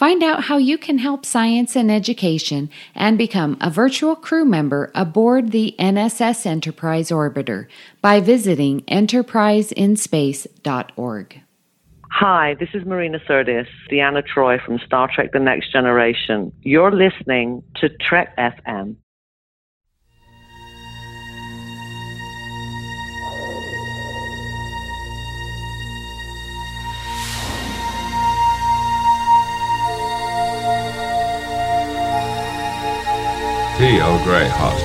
Find out how you can help science and education and become a virtual crew member aboard the NSS Enterprise Orbiter by visiting enterpriseinspace.org. Hi, this is Marina Sirtis, Deanna Troi from Star Trek The Next Generation. You're listening to Trek FM. T. Earl Grey hot.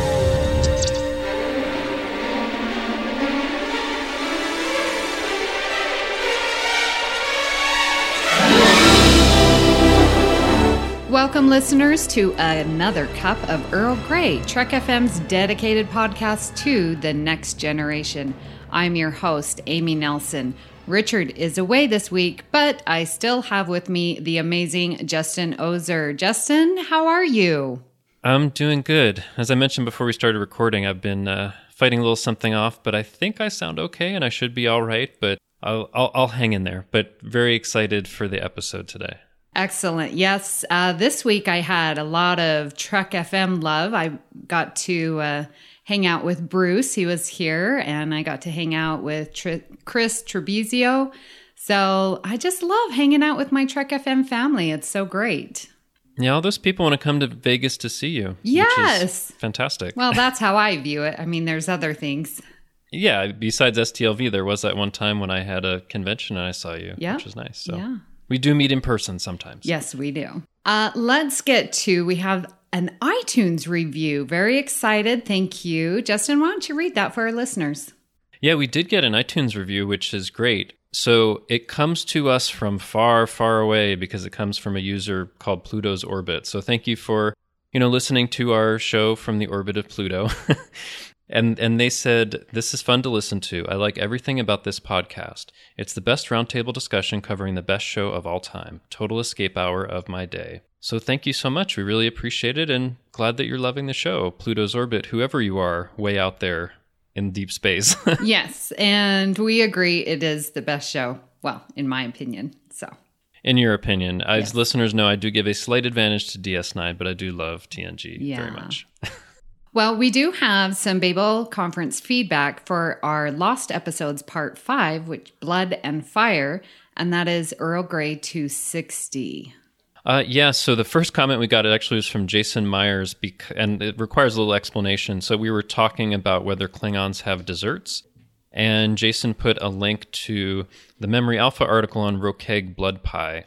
Welcome, listeners, to another cup of Earl Grey, Trek FM's dedicated podcast to the next generation. I'm your host, Amy Nelson. Richard is away this week, but I still have with me the amazing Justin Oser. Justin, how are you? I'm doing good. As I mentioned before we started recording, I've been uh, fighting a little something off, but I think I sound okay and I should be all right. But I'll, I'll, I'll hang in there. But very excited for the episode today. Excellent. Yes. Uh, this week I had a lot of Trek FM love. I got to uh, hang out with Bruce. He was here, and I got to hang out with Chris Trebizio. So I just love hanging out with my Trek FM family. It's so great. Yeah, all those people want to come to Vegas to see you. Yes. fantastic. Well, that's how I view it. I mean, there's other things. yeah, besides STLV, there was that one time when I had a convention and I saw you, Yeah. which was nice. So Yeah. we do meet in person sometimes. Yes, we do. Uh, let's get to we have an iTunes review. Very excited. Thank you. Justin, why don't you read that for our listeners? Yeah, we did get an iTunes review, which is great. So it comes to us from far, far away because it comes from a user called Pluto's Orbit. So thank you for, you know, listening to our show from the orbit of Pluto. and and they said this is fun to listen to. I like everything about this podcast. It's the best roundtable discussion covering the best show of all time. Total escape hour of my day. So thank you so much. We really appreciate it and glad that you're loving the show. Pluto's Orbit, whoever you are, way out there in deep space. yes, and we agree it is the best show. Well, in my opinion. So, In your opinion, as Yes. listeners know, I do give a slight advantage to DS9, but I do love TNG Yeah. very much. well, we do have some Babel conference feedback for our lost episodes part 5, which Blood and Fire, and that is Earl Grey 260. Uh, yeah, so the first comment we got it actually was from Jason Myers, bec- and it requires a little explanation. So we were talking about whether Klingons have desserts, and Jason put a link to the Memory Alpha article on Rokeg blood pie.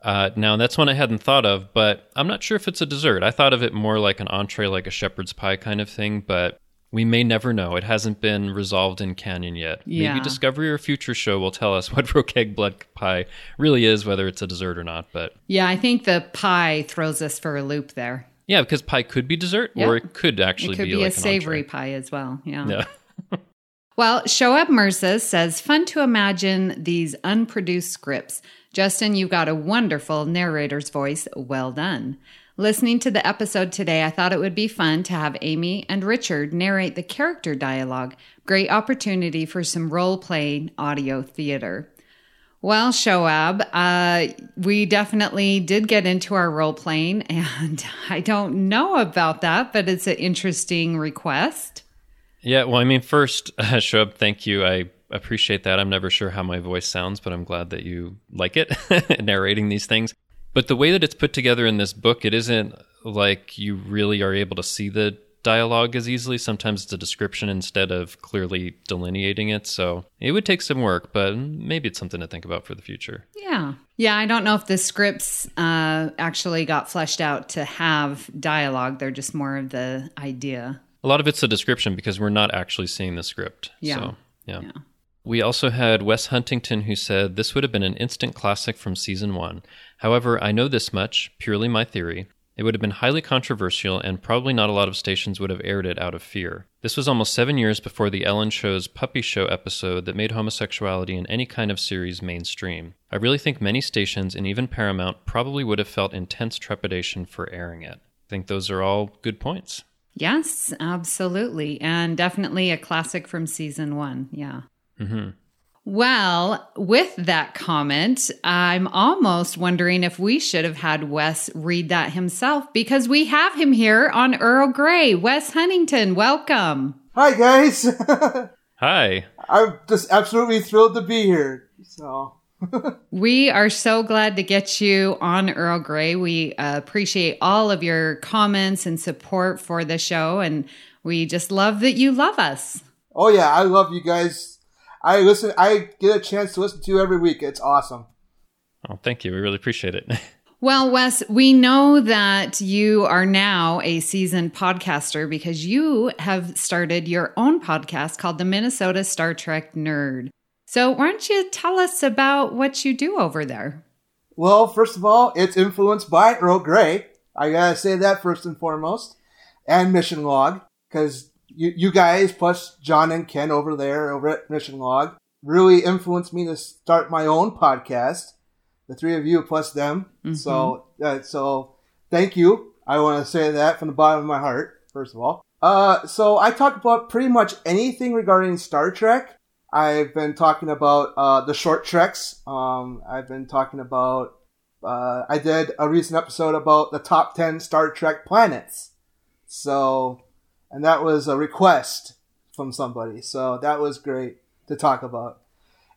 Uh, now that's one I hadn't thought of, but I'm not sure if it's a dessert. I thought of it more like an entree, like a shepherd's pie kind of thing, but we may never know. It hasn't been resolved in canon yet. Yeah. Maybe Discovery or Future Show will tell us what Rokeg blood pie really is, whether it's a dessert or not. But Yeah, I think the pie throws us for a loop there. yeah, because pie could be dessert, Yeah. or it could actually it could be, be, like a savory pie as well. Yeah. Yeah. Well, Shoab Mirza says, fun to imagine these unproduced scripts. Justin, you've got a wonderful narrator's voice. Well done. Listening to the episode today, I thought it would be fun to have Amy and Richard narrate the character dialogue. Great opportunity for some role playing audio theater. Well, Shoab, uh, we definitely did get into our role playing, and I don't know about that, but it's an interesting request. Yeah, well, I mean, first, uh, Shoab, thank you. I appreciate that. I'm never sure how my voice sounds, but I'm glad that you like it, narrating these things. But the way that it's put together in this book, it isn't like you really are able to see the dialogue as easily. Sometimes it's a description instead of clearly delineating it. So it would take some work, but maybe it's something to think about for the future. Yeah. Yeah, I don't know if the scripts uh, actually got fleshed out to have dialogue. They're just more of the idea. A lot of it's a description because we're not actually seeing the script. Yeah. So, yeah. Yeah. We also had Wes Huntington who said this would have been an instant classic from season one. However, I know this much, purely my theory. It would have been highly controversial, and probably not a lot of stations would have aired it out of fear. This was almost seven years before the Ellen Show's Puppy Show episode that made homosexuality in any kind of series mainstream. I really think many stations, and even Paramount, probably would have felt intense trepidation for airing it. I think those are all good points. Yes, absolutely. And definitely a classic from season one. Yeah. Hmm Well, with that comment, I'm almost wondering if we should have had Wes read that himself because we have him here on Earl Grey. Wes Huntington, welcome. Hi guys. Hi. I'm just absolutely thrilled to be here. So We are so glad to get you on Earl Grey. We uh, appreciate all of your comments and support for the show, and we just love that you love us. Oh yeah, I love you guys. I listen I get a chance to listen to you every week. It's awesome. Oh, thank you. We really appreciate it. Well, Wes, we know that you are now a seasoned podcaster because you have started your own podcast called the Minnesota Star Trek Nerd. So, why don't you tell us about what you do over there? Well, first of all, it's influenced by Earl Grey. I gotta say that first and foremost. And Mission Log, because you, you guys plus John and Ken over there over at Mission Log really influenced me to start my own podcast. The three of you plus them. So, uh, so thank you. I want to say that from the bottom of my heart. First of all, uh, so I talk about pretty much anything regarding Star Trek. I've been talking about uh, the short treks. Um, I've been talking about. Uh, I did a recent episode about the top ten Star Trek planets. So, and that was a request from somebody. So that was great to talk about.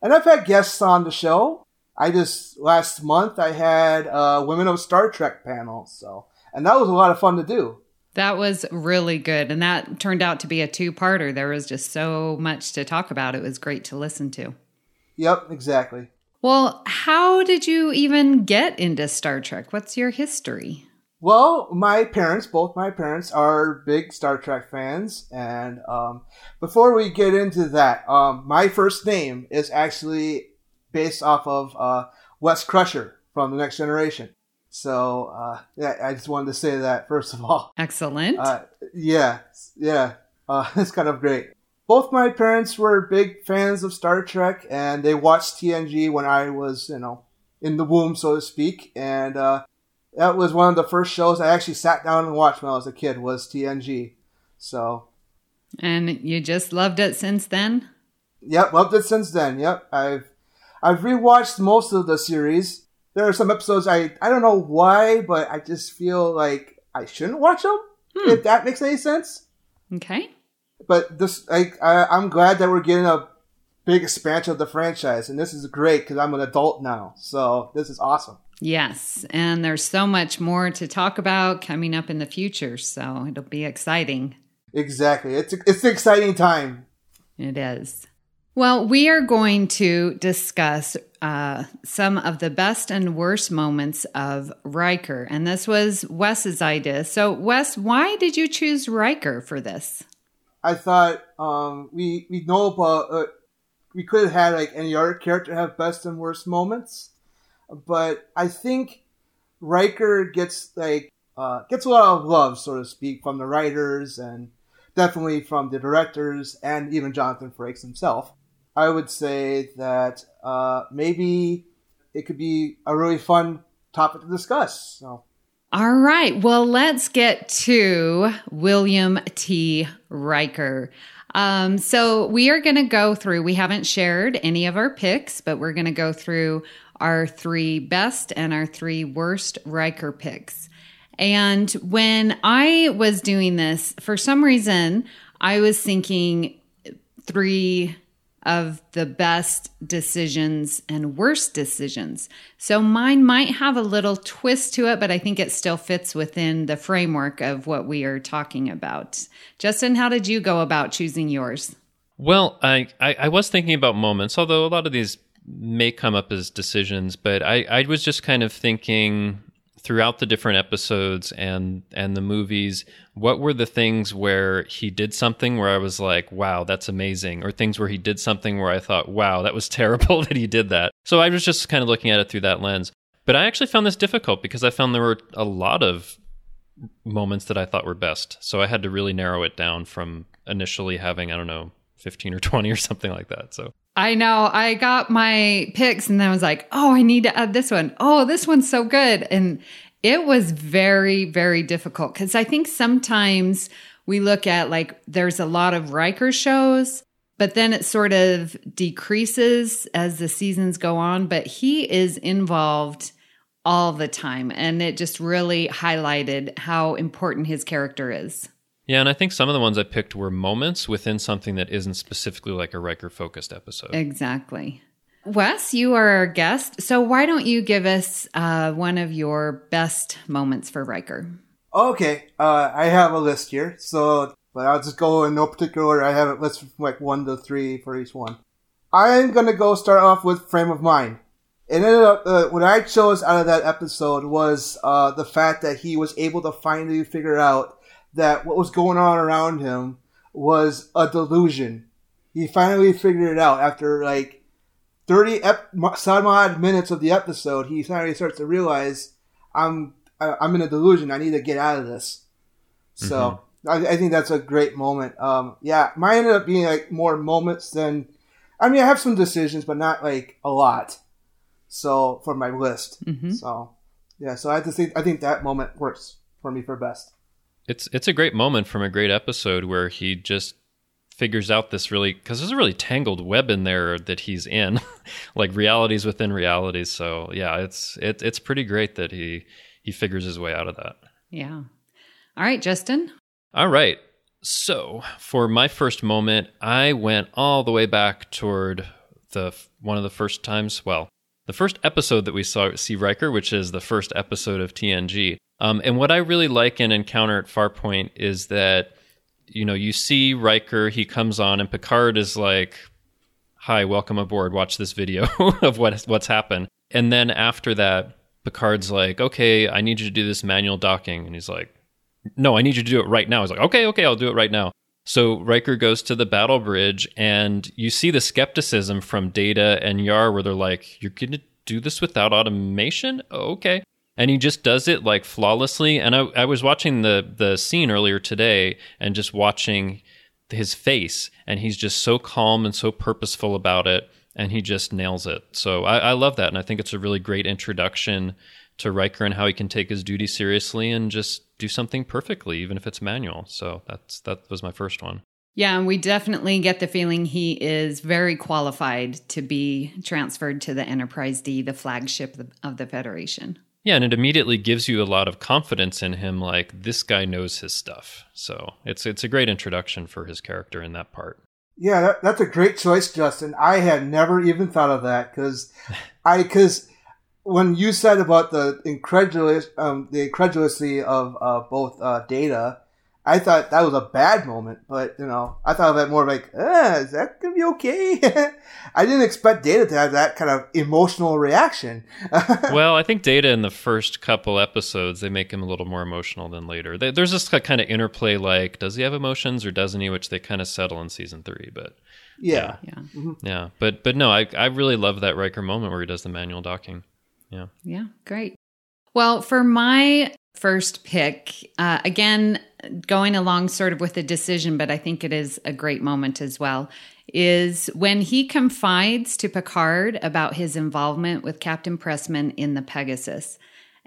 And I've had guests on the show. I just last month I had a Women of Star Trek panel. So, and that was a lot of fun to do. That was really good. And that turned out to be a two parter. There was just so much to talk about. It was great to listen to. Yep, exactly. Well, how did you even get into Star Trek? What's your history? Well, my parents, both my parents, are big Star Trek fans, and um, before we get into that, um, my first name is actually based off of uh, Wes Crusher from The Next Generation. So, uh, yeah, I just wanted to say that first of all. Excellent. Uh, yeah, yeah, uh, it's kind of great. Both my parents were big fans of Star Trek, and they watched TNG when I was, you know, in the womb, so to speak. And uh, that was one of the first shows I actually sat down and watched when I was a kid. Was TNG. So, and you just loved it since then? yep, loved it since then. Yep, I've I've rewatched most of the series. There are some episodes I I don't know why, but I just feel like I shouldn't watch them. Hmm. If that makes any sense. Okay. but this like I, I'm glad that we're getting a big expansion of the franchise, and this is great because I'm an adult now. So this is awesome. Yes. And there's so much more to talk about coming up in the future. So it'll be exciting. Exactly, it's it's an exciting time. It is. Well, we are going to discuss uh, some of the best and worst moments of Riker. And this was Wes's idea. So, Wes, why did you choose Riker for this? I thought um, we we know about uh, we could have had like any other character have best and worst moments, but I think Riker gets like uh, gets a lot of love, so to speak, from the writers and definitely from the directors and even Jonathan Frakes himself. I would say that uh, maybe it could be a really fun topic to discuss. So. All right. Well, let's get to William T. Riker. Um, so we are going to go through, we haven't shared any of our picks, but we're going to go through our three best and our three worst Riker picks. And when I was doing this, for some reason, I was thinking three of the best decisions and worst decisions. So mine might have a little twist to it, but I think it still fits within the framework of what we are talking about. Justin, how did you go about choosing yours? Well, I, I, I was thinking about moments, although a lot of these may come up as decisions, but I, I was just kind of thinking throughout the different episodes and and the movies what were the things where he did something where i was like wow that's amazing or things where he did something where i thought wow that was terrible that he did that so i was just kind of looking at it through that lens but i actually found this difficult because i found there were a lot of moments that I thought were best. So I had to really narrow it down from initially having, I don't know, 15 or 20 or something like that. So I know. I got my picks and then I was like, oh, I need to add this one. Oh, this one's so good. And it was very, very difficult because I think sometimes we look at like there's a lot of Riker shows, but then it sort of decreases as the seasons go on. But he is involved all the time. And it just really highlighted how important his character is. Yeah, and I think some of the ones I picked were moments within something that isn't specifically like a Riker focused episode. Exactly. Wes, you are our guest. So why don't you give us uh, one of your best moments for Riker? Okay, uh, I have a list here. So, but I'll just go in no particular order. I have it listed from like one to three for each one. I'm gonna go start off with frame of mind. It ended up uh, what I chose out of that episode was uh, the fact that he was able to finally figure out that what was going on around him was a delusion. He finally figured it out after like 30 ep- some odd minutes of the episode. He finally starts to realize I'm I'm in a delusion. I need to get out of this. So mm-hmm. I, I, think that's a great moment. Um, yeah, mine ended up being like more moments than. I mean, I have some decisions, but not like a lot. So for my list, mm-hmm. so yeah, so I have to think. I think that moment works for me for best. It's it's a great moment from a great episode where he just figures out this really because there's a really tangled web in there that he's in, like realities within realities. So yeah, it's it, it's pretty great that he he figures his way out of that. Yeah. All right, Justin. All right. So for my first moment, I went all the way back toward the one of the first times. Well, the first episode that we saw see Riker, which is the first episode of TNG. Um, and what I really like in Encounter at Farpoint is that, you know, you see Riker, he comes on, and Picard is like, Hi, welcome aboard. Watch this video of what, what's happened. And then after that, Picard's like, Okay, I need you to do this manual docking. And he's like, No, I need you to do it right now. He's like, Okay, okay, I'll do it right now. So Riker goes to the battle bridge, and you see the skepticism from Data and Yar, where they're like, "You're to do this without automation? okay." And he just does it like flawlessly. And I, I was watching the the scene earlier today and just watching his face, and he's just so calm and so purposeful about it, and he just nails it. So I, I love that, and I think it's a really great introduction to Riker and how he can take his duty seriously and just do something perfectly, even if it's manual. So that's that was my first one. Yeah, and we definitely get the feeling he is very qualified to be transferred to the Enterprise D, the flagship of the Federation. Yeah, and it immediately gives you a lot of confidence in him. Like this guy knows his stuff, so it's it's a great introduction for his character in that part. Yeah, that, that's a great choice, Justin. I had never even thought of that because I because when you said about the incredulous um, the incredulity of uh, both uh, data I thought that was a bad moment, but you know, I thought of it more like, eh, is that gonna be okay? I didn't expect Data to have that kind of emotional reaction. well, I think Data in the first couple episodes they make him a little more emotional than later. They, there's this kind of interplay, like, does he have emotions or doesn't he? Which they kind of settle in season three, but yeah, yeah, yeah. Mm-hmm. yeah. But but no, I I really love that Riker moment where he does the manual docking. Yeah, yeah, great. Well, for my first pick, uh, again, going along sort of with the decision, but I think it is a great moment as well, is when he confides to Picard about his involvement with Captain Pressman in the Pegasus.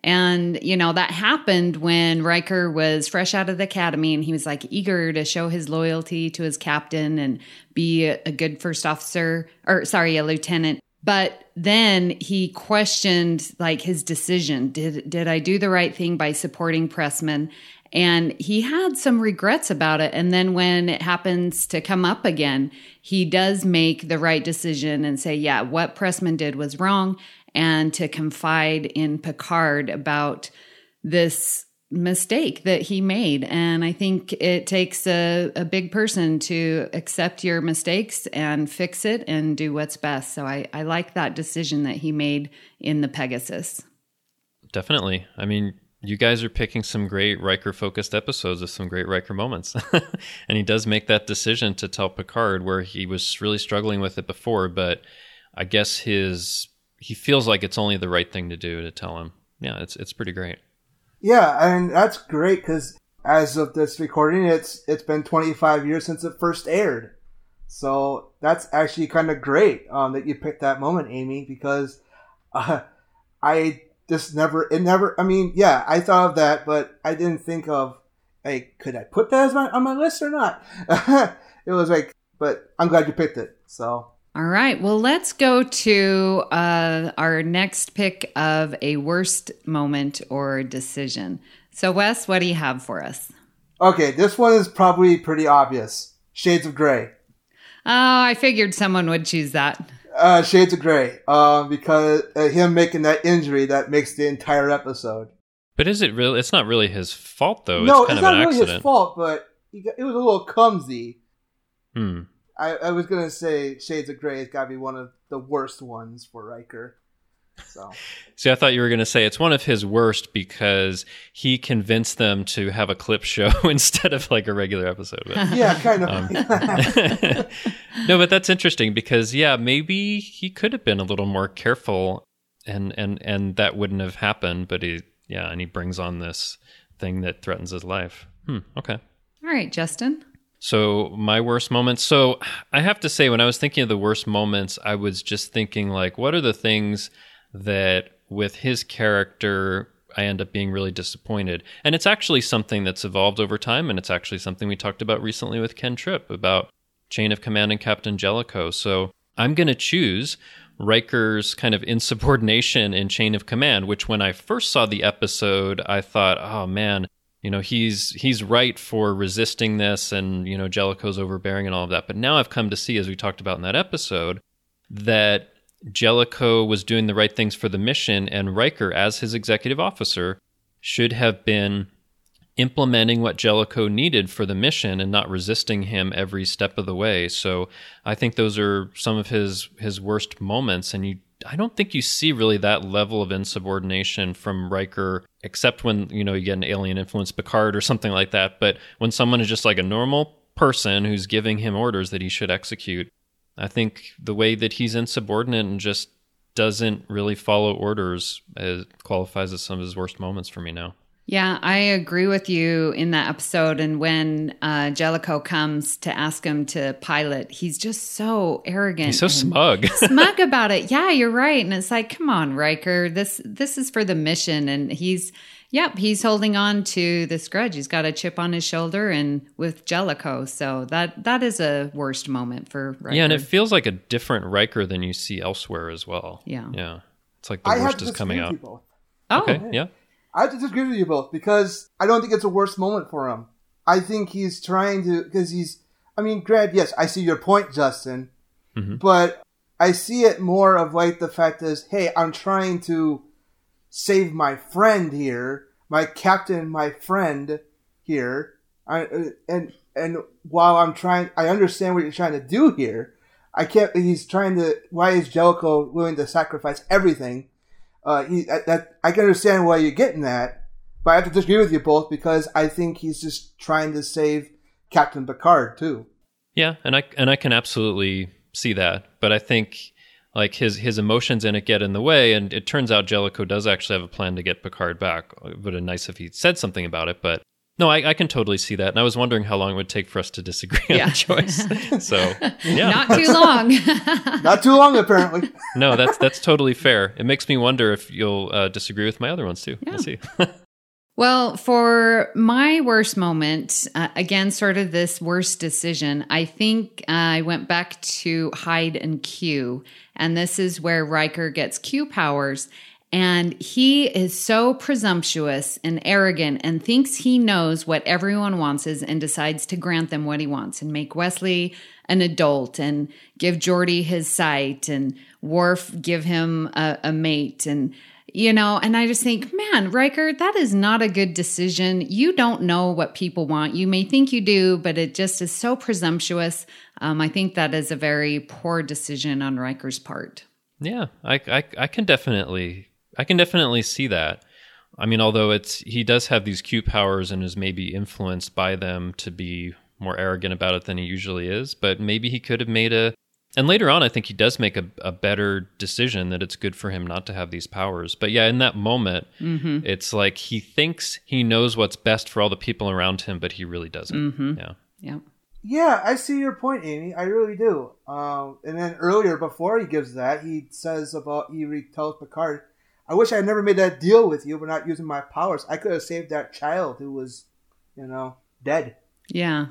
And, you know, that happened when Riker was fresh out of the academy and he was like eager to show his loyalty to his captain and be a, good first officer, or sorry, a lieutenant. But then he questioned like his decision. Did did I do the right thing by supporting Pressman? And he had some regrets about it. And then when it happens to come up again, he does make the right decision and say, yeah, what Pressman did was wrong. And to confide in Picard about this mistake that he made. And I think it takes a, a big person to accept your mistakes and fix it and do what's best. So I, I like that decision that he made in the Pegasus. Definitely. I mean, you guys are picking some great Riker focused episodes with some great Riker moments. and he does make that decision to tell Picard where he was really struggling with it before, but I guess his he feels like it's only the right thing to do to tell him. Yeah, it's it's pretty great. Yeah, and that's great because as of this recording, it's it's been 25 years since it first aired. So that's actually kind of great um, that you picked that moment, Amy, because uh, I just never, it never, I mean, yeah, I thought of that, but I didn't think of, like, could I put that as my, on my list or not? it was like, but I'm glad you picked it. So. All right. Well, let's go to uh, our next pick of a worst moment or decision. So, Wes, what do you have for us? Okay, this one is probably pretty obvious. Shades of Grey. Oh, I figured someone would choose that. Uh, Shades of Grey, um, because uh, him making that injury that makes the entire episode. But is it really? It's not really his fault, though. no, it's kind it's not really accident. his fault, but he got, it was a little clumsy. Hmm. I, I was gonna say Shades of Grey has got to be one of the worst ones for Riker. So See, I thought you were going to say it's one of his worst because he convinced them to have a clip show instead of like a regular episode. But, yeah, kind of. Um, no, but that's interesting because yeah, maybe he could have been a little more careful, and and and that wouldn't have happened. But he, yeah, and he brings on this thing that threatens his life. Hmm. Okay. All right, Justin. So my worst moments. So I have to say, when I was thinking of the worst moments, I was just thinking like, what are the things that with his character I end up being really disappointed. And it's actually something that's evolved over time, and it's actually something we talked about recently with Ken Tripp about Chain of Command and Captain Jellicoe. So I'm going to choose Riker's kind of insubordination in Chain of Command, which when I first saw the episode, I thought, oh man, you know, he's he's right for resisting this and, you know, Jellicoe's overbearing and all of that. But now I've come to see, as we talked about in that episode, that Jellicoe was doing the right things for the mission, and Riker, as his executive officer, should have been implementing what Jellicoe needed for the mission and not resisting him every step of the way. So I think those are some of his his worst moments, and you. I don't think you see really that level of insubordination from Riker, except when you know you get an alien influence Picard or something like that. But when someone is just like a normal person who's giving him orders that he should execute, I think the way that he's insubordinate and just doesn't really follow orders uh, qualifies as some of his worst moments for me now. Yeah, I agree with you in that episode. And when uh, Jellicoe comes to ask him to pilot, he's just so arrogant. He's so smug. smug about it. Yeah, you're right. And it's like, come on, Riker, this this is for the mission. And he's, yep, he's holding on to this grudge. He's got a chip on his shoulder, and with Jellicoe, so that that is a worst moment for Riker. Yeah, and it feels like a different Riker than you see elsewhere as well. Yeah. Yeah. It's like the I worst is coming disagree out. with both. oh, Okay, yeah. I have to disagree with you both because I don't think it's a worst moment for him. I think he's trying to because he's. I mean, Grant, yes, I see your point, Justin, Mhm. but I see it more of like the fact is, hey, I'm trying to save my friend here, my captain, my friend here, I, and and while I'm trying, I understand what you're trying to do here. I can't. He's trying to. Why is Jellicoe willing to sacrifice everything? Uh, he, that I can understand why you're getting that, but I have to disagree with you both because I think he's just trying to save Captain Picard too. Yeah, and I and I can absolutely see that, but I think like his his emotions in it get in the way, and it turns out Jellicoe does actually have a plan to get Picard back. It would have been nice if he said something about it, but no, I, I can totally see that, and I was wondering how long it would take for us to disagree on Yeah. the choice. So yeah, not too long. Not too long, apparently. no, that's that's totally fair. It makes me wonder if you'll uh, disagree with my other ones too. Yeah. We'll see. Well, for my worst moment, uh, again, sort of this worst decision, I think uh, I went back to hide and Q. And this is where Riker gets Q powers. And he is so presumptuous and arrogant and thinks he knows what everyone wants is and decides to grant them what he wants and make Wesley an adult and give Geordi his sight and Worf give him a, a mate and you know, and I just think, man, Riker, that is not a good decision. You don't know what people want. You may think you do, but it just is so presumptuous. Um, I think that is a very poor decision on Riker's part. Yeah, I, I I can definitely I can definitely see that. I mean, although it's he does have these Q powers and is maybe influenced by them to be more arrogant about it than he usually is, but maybe he could have made a And later on, I think he does make a, a better decision that it's good for him not to have these powers. But yeah, in that moment, it's like he thinks he knows what's best for all the people around him, but he really doesn't. Yeah. Yeah. Yeah, I see your point, Amy. I really do. Um, and then earlier, before he gives that, he says about he re- tells Picard, "I wish I had never made that deal with you, but not using my powers. I could have saved that child who was, you know, dead." Yeah.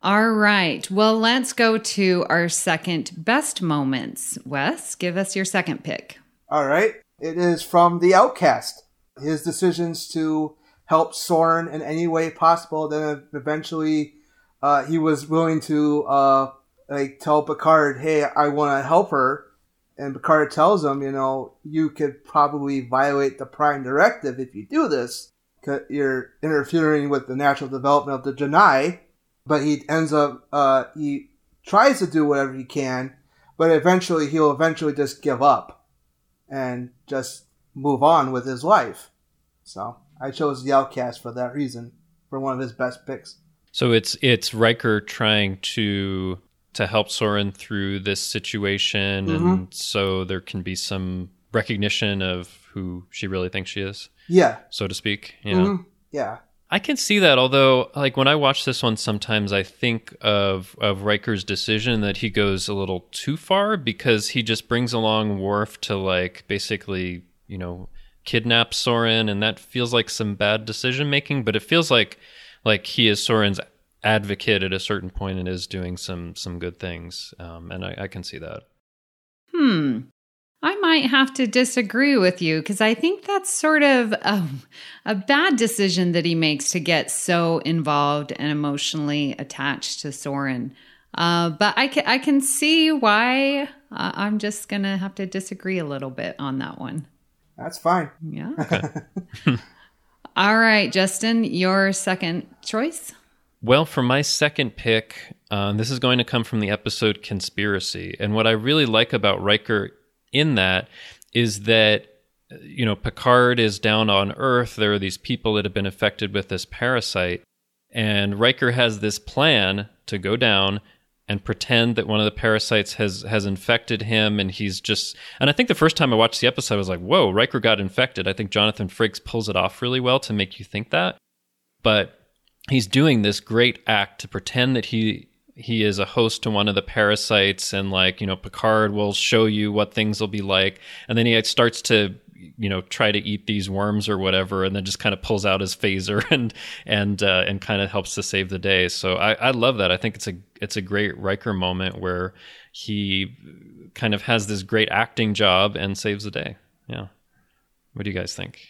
All right. Well, let's go to our second best moments. Wes, give us your second pick. All right. It is from The Outcast. His decisions to help Soren in any way possible. Then eventually, uh, he was willing to uh, like tell Picard, "Hey, I want to help her." And Picard tells him, "You know, you could probably violate the Prime Directive if you do this. You're interfering with the natural development of the J'naii." But he ends up uh, he tries to do whatever he can, but eventually he'll eventually just give up and just move on with his life. So I chose the Outcast for that reason, for one of his best picks. So it's it's Riker trying to to help Soren through this situation, and so there can be some recognition of who she really thinks she is, Yeah, so to speak. Yeah. Mhm. yeah, I can see that. Although, like when I watch this one, sometimes I think of of Riker's decision that he goes a little too far because he just brings along Worf to like basically, you know, kidnap Soren, and that feels like some bad decision making. But it feels like like he is Soren's advocate at a certain point and is doing some some good things, um, and I, I can see that. Hmm. I might have to disagree with you because I think that's sort of a, a bad decision that he makes to get so involved and emotionally attached to Soren. Uh, but I can, I can see why uh, I'm just going to have to disagree a little bit on that one. that's fine. Yeah. All right, Justin, your second choice. Well, for my second pick, um, this is going to come from the episode Conspiracy. And what I really like about Riker in that is that, you know, Picard is down on Earth. There are these people that have been affected with this parasite. And Riker has this plan to go down and pretend that one of the parasites has has infected him and he's just and I think the first time I watched the episode I was like, "Whoa, Riker got infected." I think Jonathan Frakes pulls it off really well to make you think that. But he's doing this great act to pretend that he he is a host to one of the parasites and like you know picard will show you what things will be like. And then he starts to you know try to eat these worms or whatever and then just kind of pulls out his phaser and and uh, and kind of helps to save the day. So I, I love that. I think it's a it's a great Riker moment where he kind of has this great acting job and saves the day. Yeah. What do you guys think?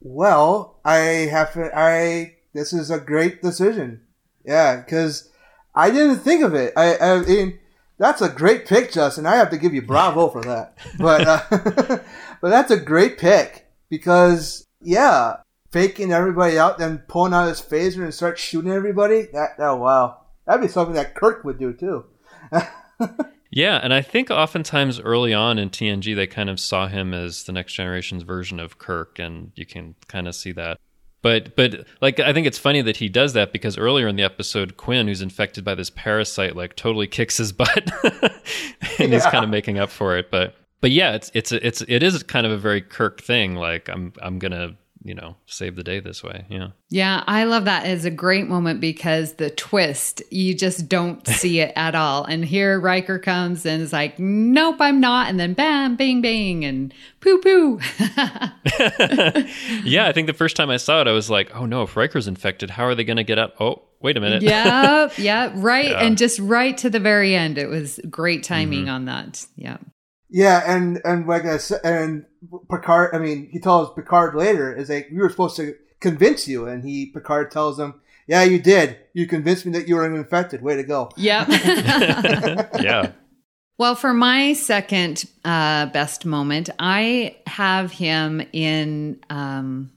Well, I have to, I, this is a great decision. Yeah, because I didn't think of it. I, I mean, that's a great pick, Justin. I have to give you bravo for that. But, uh, but that's a great pick because, yeah, faking everybody out, then pulling out his phaser and start shooting everybody. That, oh, wow. That'd be something that Kirk would do too. Yeah, and I think oftentimes early on in TNG they kind of saw him as the next generation's version of Kirk, and you can kind of see that. But but like I think it's funny that he does that because earlier in the episode, Quinn, who's infected by this parasite, like totally kicks his butt, and he's kind of making up for it. But but yeah, it's it's it's it is kind of a very Kirk thing. Like I'm I'm gonna you know save the day this way. Yeah. Yeah, I love that. It's a great moment because the twist, you just don't see it at all. And here Riker comes and is like, nope, I'm not. And then bam, bing, bing, and poo poo. yeah, I think the first time I saw it, I was like, oh no, if Riker's infected, how are they going to get out? Oh, wait a minute. yep, yep, right. Yeah. And just right to the very end. It was great timing mm-hmm. on that. Yeah. Yeah, and and like I said, and Picard. I mean, he tells Picard later is like we were supposed to convince you, and he Picard tells him, "Yeah, you did. You convinced me that you were infected. Way to go." Yep. yeah. Well, for my second uh, best moment, I have him in. Um,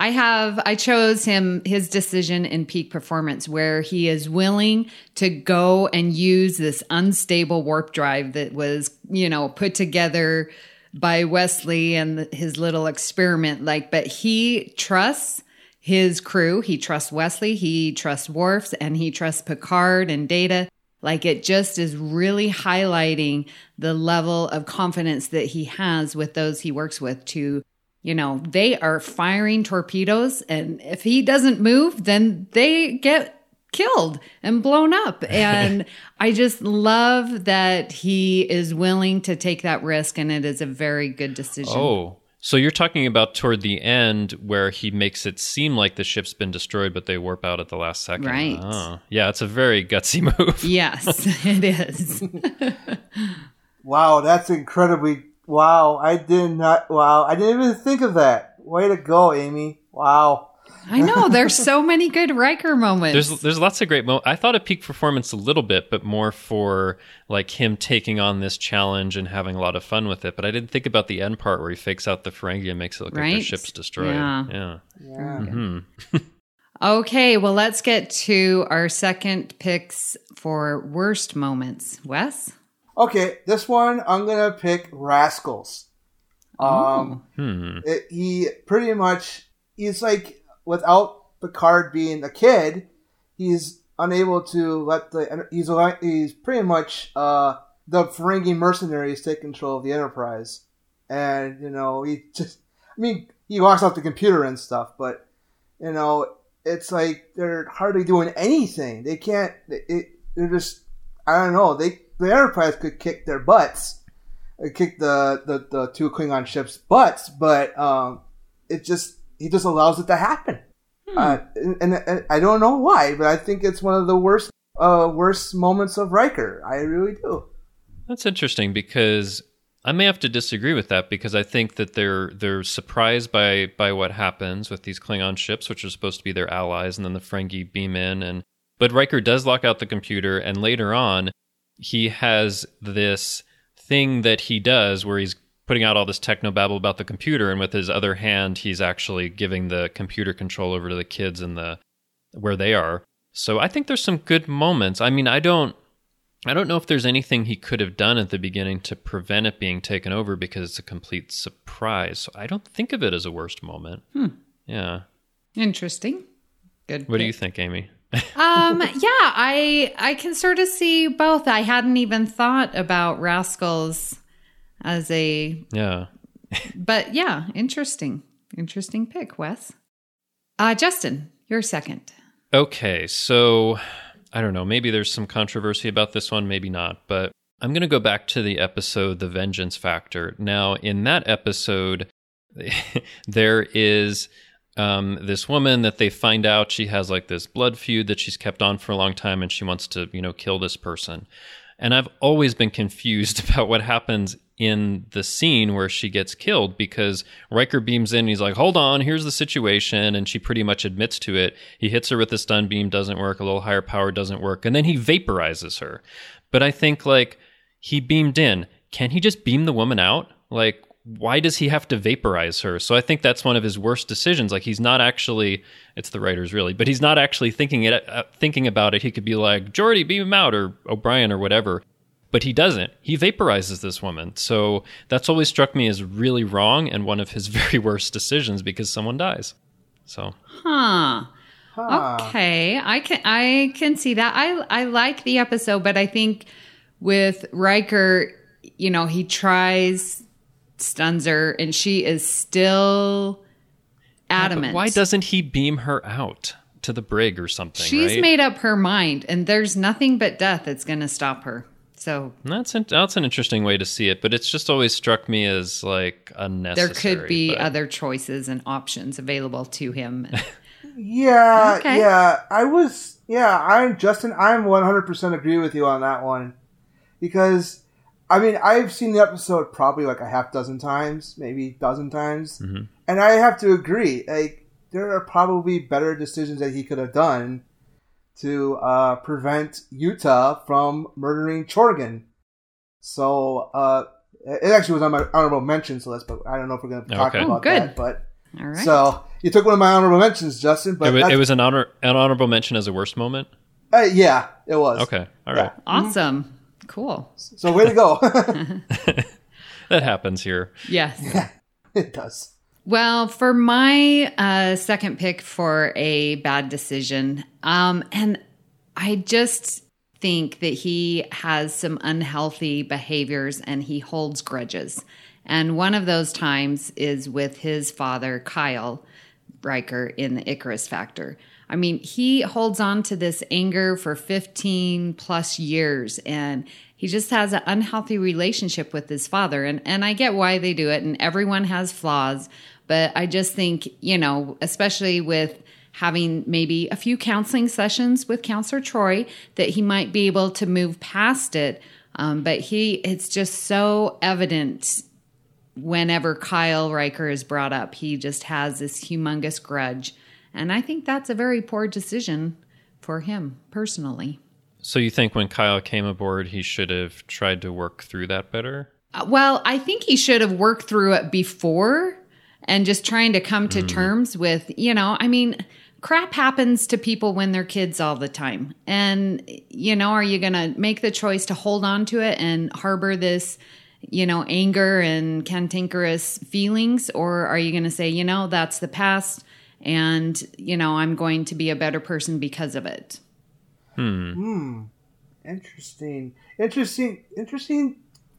I have. I chose him his decision in peak performance, where he is willing to go and use this unstable warp drive that was, you know, put together by Wesley and his little experiment. Like, but he trusts his crew. He trusts Wesley. He trusts Worfs, and he trusts Picard and Data Like it just is really highlighting the level of confidence that he has with those he works with to, you know, they are firing torpedoes. And if he doesn't move, then they get killed and blown up. And I just love that he is willing to take that risk. And it is a very good decision. Oh, so you're talking about toward the end where he makes it seem like the ship's been destroyed, but they warp out at the last second. Right. Oh. Yeah, it's a very gutsy move. Yes, it is. Wow, that's incredibly. Wow, I did not. Wow, I didn't even think of that. Way to go, Amy. Wow. I know there's so many good Riker moments. There's there's lots of great moments. I thought of peak performance a little bit, but more for like him taking on this challenge and having a lot of fun with it. But I didn't think about the end part where he fakes out the Ferengi and makes it look like the ship's destroyed. Yeah. yeah. Yeah. Hmm. okay, well let's get to our second picks for worst moments. Wes? Okay, this one I'm gonna pick Rascals. Um, Hmm. it, he pretty much he's like without Picard being a kid, he's unable to let the he's he's pretty much uh the Ferengi mercenaries take control of the Enterprise, and you know he just I mean he walks off the computer and stuff, but you know it's like they're hardly doing anything. They can't. It, it, they're just I don't know. They the Enterprise could kick their butts, uh, kick the, the the two Klingon ships' butts, but um, it just he just allows it to happen. Uh, and, and, and I don't know why, but I think it's one of the worst uh, worst moments of Riker. I really do. That's interesting because I may have to disagree with that because I think that they're they're surprised by by what happens with these Klingon ships, which are supposed to be their allies, and then the Ferengi beam in, and but Riker does lock out the computer, and later on, he has this thing that he does where he's putting out all this techno babble about the computer, and with his other hand, he's actually giving the computer control over to the kids and the where they are. So I think there's some good moments. I mean, I don't I don't know if there's anything he could have done at the beginning to prevent it being taken over because it's a complete surprise. So I don't think of it as a worst moment. Hmm. Yeah. Interesting. Good. What do you think, Amy? Um yeah i i can sort of see both i hadn't even thought about rascals as a Yeah. but yeah interesting interesting pick wes uh justin you're second Okay, so I don't know. Maybe there's some controversy about this one, maybe not. But I'm going to go back to the episode, The Vengeance Factor. Now, in that episode, there is um, this woman that they find out she has like this blood feud that she's kept on for a long time and she wants to, you know, kill this person. And I've always been confused about what happens in the scene where she gets killed because Riker beams in and he's like, hold on, here's the situation. And she pretty much admits to it. He hits her with the stun beam, doesn't work. A little higher power doesn't work. And then he vaporizes her. But I think like he beamed in. Can he just beam the woman out? Like, why does he have to vaporize her? So I think that's one of his worst decisions. Like he's not actually, it's the writers really, but he's not actually thinking it, uh, thinking about it. He could be like, Geordi, beam him out, or O'Brien, or whatever. But he doesn't. He vaporizes this woman. So that's always struck me as really wrong and one of his very worst decisions because someone dies. So huh Huh. Okay, I can I can see that. I I like the episode, but I think with Riker, you know, he tries stuns her, and she is still But adamant. why doesn't he beam her out to the brig or something? she's right? made up her mind, and there's nothing but death that's going to stop her. So That's an, that's an interesting way to see it, but it's just always struck me as like unnecessary. there could be but- other choices and options available to him. Yeah, Okay. yeah. I was, yeah. I'm Justin. I'm 100% agree with you on that one because, I mean, I've seen the episode probably like a half dozen times, maybe a dozen times, Mhm. and I have to agree. Like, there are probably better decisions that he could have done to uh, prevent Yuta from murdering Chorgan. So, uh, it actually was on my honorable mentions list, but I don't know if we're going to talk Okay. about Oh, good. that. But All right. so you took one of my honorable mentions, Justin. But it, was, it was an honor an honorable mention as a worst moment. Uh, yeah, it was. Okay, all right, Yeah. right, awesome. Cool. So way to go. that happens here. Yes. it does. Well, for my uh, second pick for a bad decision, um, and I just think that he has some unhealthy behaviors and he holds grudges. And one of those times is with his father, Kyle Riker, in the Icarus Factor. I mean, he holds on to this anger for 15 plus years and he just has an unhealthy relationship with his father. And, and I get why they do it, and everyone has flaws. But I just think, you know, especially with having maybe a few counseling sessions with Counselor Troi, that he might be able to move past it. Um, but he, it's just so evident whenever Kyle Riker is brought up, he just has this humongous grudge. And I think that's a very poor decision for him personally. So you think when Kyle came aboard, he should have tried to work through that better? Uh, well, I think he should have worked through it before and just trying to come to mm. terms with, you know, I mean, crap happens to people when they're kids all the time. And, you know, are you going to make the choice to hold on to it and harbor this, you know, anger and cantankerous feelings? Or are you going to say, you know, that's the past and, you know, I'm going to be a better person because of it? Hmm. Hmm. Interesting. Interesting. Interesting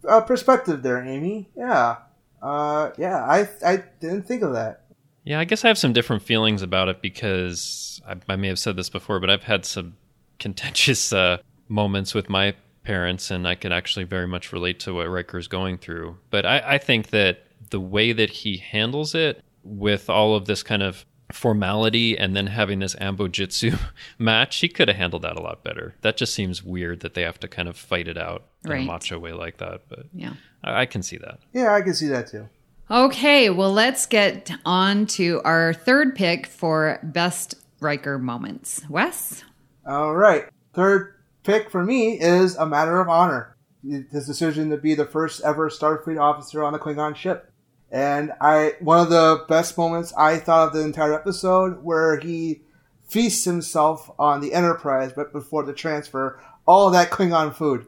uh, perspective there, Amy. Yeah. Uh, yeah. I I didn't think of that. Yeah, I guess I have some different feelings about it because I, I may have said this before, but I've had some contentious uh, moments with my parents, and I can actually very much relate to what Riker's going through. But I, I think that the way that he handles it with all of this kind of formality and then having this anbo-jytsu match, he could have handled that a lot better. That just seems weird that they have to kind of fight it out in a macho way like that. But yeah, I, I can see that. Yeah, I can see that too. Okay, well, let's get on to our third pick for best Riker moments. Wes? All right. Third pick for me is A Matter of Honor. His decision to be the first ever Starfleet officer on a Klingon ship. And I, one of the best moments I thought of the entire episode where he feasts himself on the Enterprise, but before the transfer, all that Klingon food.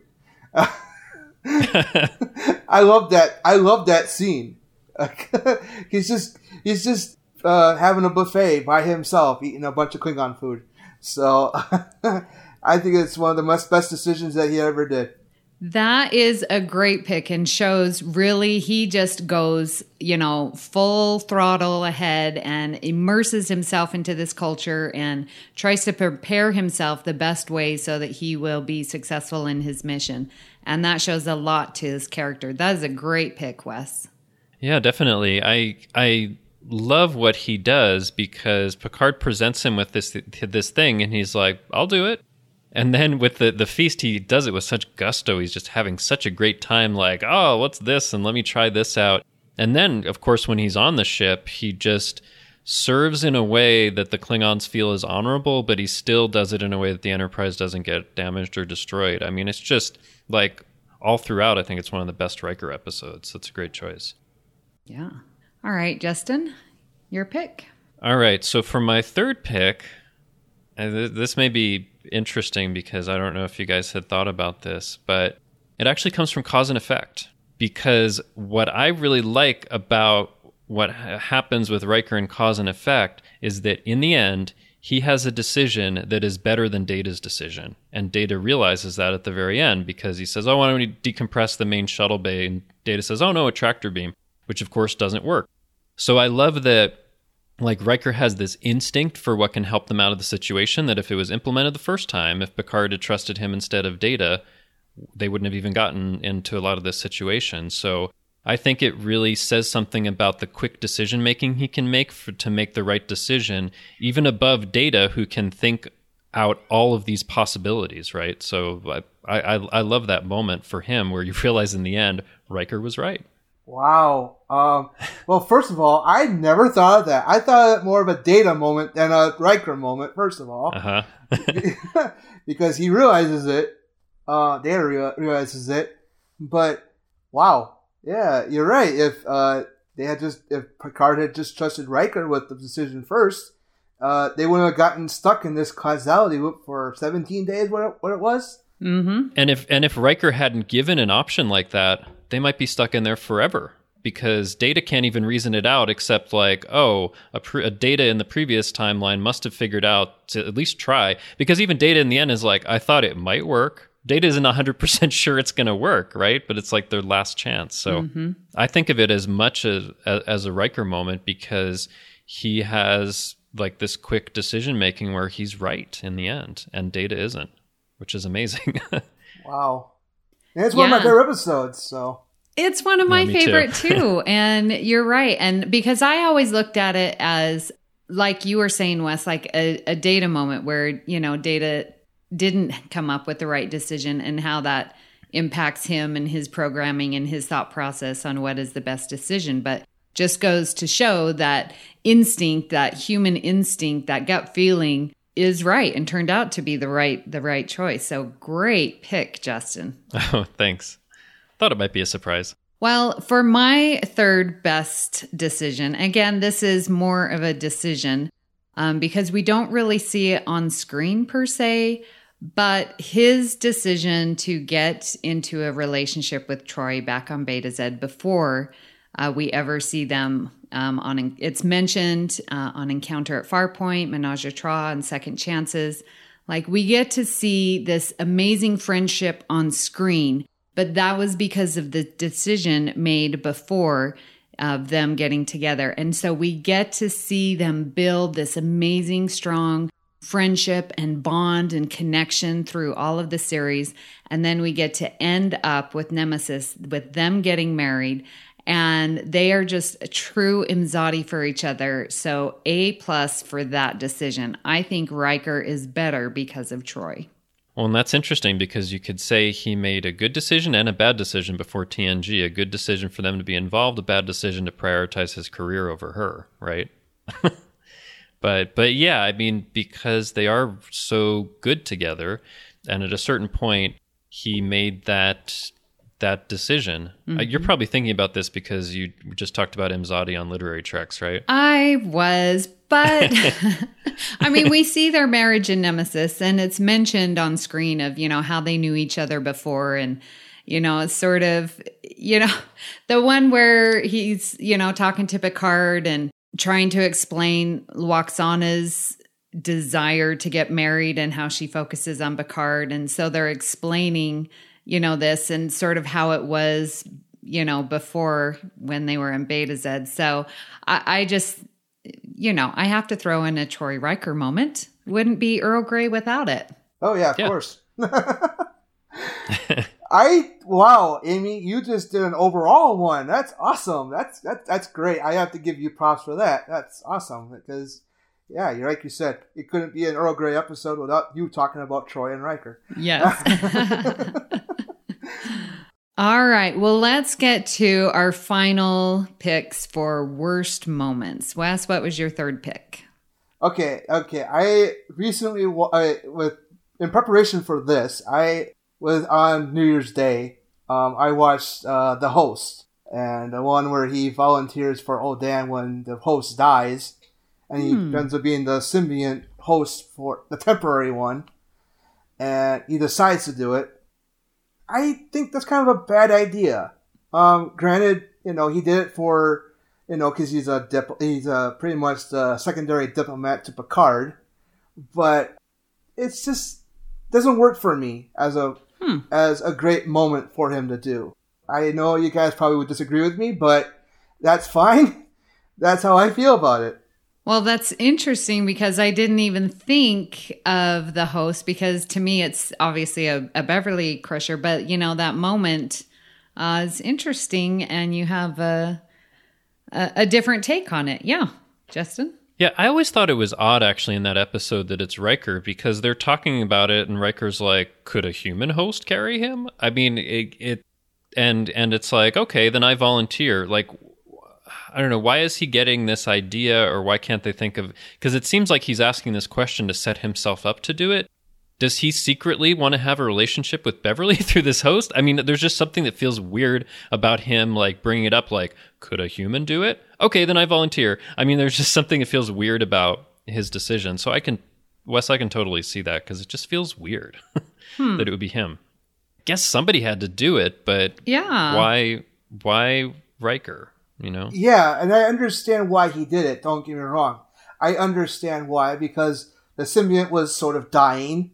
I love that. I love that scene. he's just, he's just uh, having a buffet by himself, eating a bunch of Klingon food. So I think it's one of the best decisions that he ever did. That is a great pick and shows really he just goes, you know, full throttle ahead and immerses himself into this culture and tries to prepare himself the best way so that he will be successful in his mission. And that shows a lot to his character. That is a great pick, Wes. Yeah, definitely. I I love what he does because Picard presents him with this this thing and he's like, "I'll do it." And then with the, the feast, he does it with such gusto. He's just having such a great time, like, oh, what's this? And let me try this out. And then, of course, when he's on the ship, he just serves in a way that the Klingons feel is honorable, but he still does it in a way that the Enterprise doesn't get damaged or destroyed. I mean, it's just like all throughout, I think it's one of the best Riker episodes. That's a great choice. Yeah. All right, Justin, your pick. All right. So for my third pick, this may be interesting because I don't know if you guys had thought about this, but it actually comes from cause and effect. Because what I really like about what happens with Riker and cause and effect is that in the end, he has a decision that is better than Data's decision. And Data realizes that at the very end because he says, Oh, why don't we decompress the main shuttle bay? And Data says, Oh, no, a tractor beam, which of course doesn't work. So I love that like Riker has this instinct for what can help them out of the situation that if it was implemented the first time, if Picard had trusted him instead of Data, they wouldn't have even gotten into a lot of this situation. So I think it really says something about the quick decision making he can make for, to make the right decision, even above Data, who can think out all of these possibilities, right? So I, I, I love that moment for him where you realize in the end, Riker was right. Wow. Um, well, first of all, I never thought of that. I thought it more of a data moment than a Riker moment, first of all. Uh-huh. because he realizes it. Uh, data realizes it. But, wow. Yeah, you're right. If, uh, they had just, if Picard had just trusted Riker with the decision first, uh, they wouldn't have gotten stuck in this causality loop for 17 days, what it, what it was. Mm-hmm. And if, and if Riker hadn't given an option like that, they might be stuck in there forever. because data can't even reason it out except like oh a, pre- a, data in the previous timeline must have figured out to at least try because even data in the end is like i thought it might work data isn't 100% sure it's going to work right but it's like their last chance so mm-hmm. i think of it as much as, as a riker moment because he has like this quick decision making where he's right in the end and data isn't which is amazing wow and it's one yeah. of my favorite episodes so it's one of my yeah, favorite too. too. And you're right. And because I always looked at it as, like you were saying, Wes, like a, a data moment where, you know, data didn't come up with the right decision and how that impacts him and his programming and his thought process on what is the best decision. But just goes to show that instinct, that human instinct, that gut feeling is right and turned out to be the right the right choice. So great pick, Justin. Oh, thanks. Thought it might be a surprise. Well, for my third best decision, again, this is more of a decision um, because we don't really see it on screen per se, but his decision to get into a relationship with Troi back on Betazed before uh, we ever see them um, on, it's mentioned uh, on Encounter at Farpoint, Menage a Trois, and Second Chances. Like we get to see this amazing friendship on screen but that was because of the decision made before of them getting together. And so we get to see them build this amazing, strong friendship and bond and connection through all of the series. And then we get to end up with Nemesis, with them getting married. And they are just a true Imzadi for each other. So A plus for that decision. I think Riker is better because of Troi. Well, and that's interesting because you could say he made a good decision and a bad decision before TNG. A good decision for them to be involved, a bad decision to prioritize his career over her, right? but but yeah, I mean because they are so good together, and at a certain point, he made that that decision. Uh, mm-hmm. You're probably thinking about this because you just talked about Imzadi on literary treks, right? I was, but I mean, we see their marriage in Nemesis, and it's mentioned on screen of you know how they knew each other before, and you know, it's sort of you know the one where he's you know talking to Picard and trying to explain Lwaxana's desire to get married and how she focuses on Picard, and so they're explaining you know, this and sort of how it was, you know, before when they were in Betazed. So I, I just, you know, I have to throw in a Troi Riker moment. Wouldn't be Earl Grey without it. Oh, yeah, of yeah. course. I wow, Amy, you just did an overall one. That's awesome. That's that, that's great. I have to give you props for that. That's awesome because yeah, you're like you said, it couldn't be an Earl Grey episode without you talking about Troi and Riker. Yes. All right. Well, let's get to our final picks for worst moments. Wes, what was your third pick? Okay. Okay. I recently, I, with in preparation for this, I was on New Year's Day. Um, I watched uh, The Host, and the one where he volunteers for Odan when the host dies, and he hmm. ends up being the symbiont host for the temporary one, and he decides to do it I think that's kind of a bad idea. Um, granted, you know, he did it for, you know, because he's a dip- he's a pretty much the secondary diplomat to Picard, but it's just doesn't work for me as a hmm. as a great moment for him to do. I know you guys probably would disagree with me, but that's fine. that's how I feel about it. Well, that's interesting because I didn't even think of the host because to me it's obviously a, a Beverly Crusher, but you know that moment uh, is interesting, and you have a, a a different take on it. Yeah, Justin. Yeah, I always thought it was odd actually in that episode that it's Riker because they're talking about it, and Riker's like, "Could a human host carry him?" I mean, it, it and and it's like, okay, then I volunteer. Like, I don't know why is he getting this idea or why can't they think of because it seems like he's asking this question to set himself up to do it. Does he secretly want to have a relationship with Beverly through this host? I mean, there's just something that feels weird about him like bringing it up like could a human do it? Okay, then I volunteer. I mean, there's just something that feels weird about his decision. So I can Wes I can totally see that cuz it just feels weird hmm. that it would be him. Guess somebody had to do it, but yeah. Why why Riker? You know? Yeah, and I understand why he did it. Don't get me wrong. I understand why because the symbiont was sort of dying,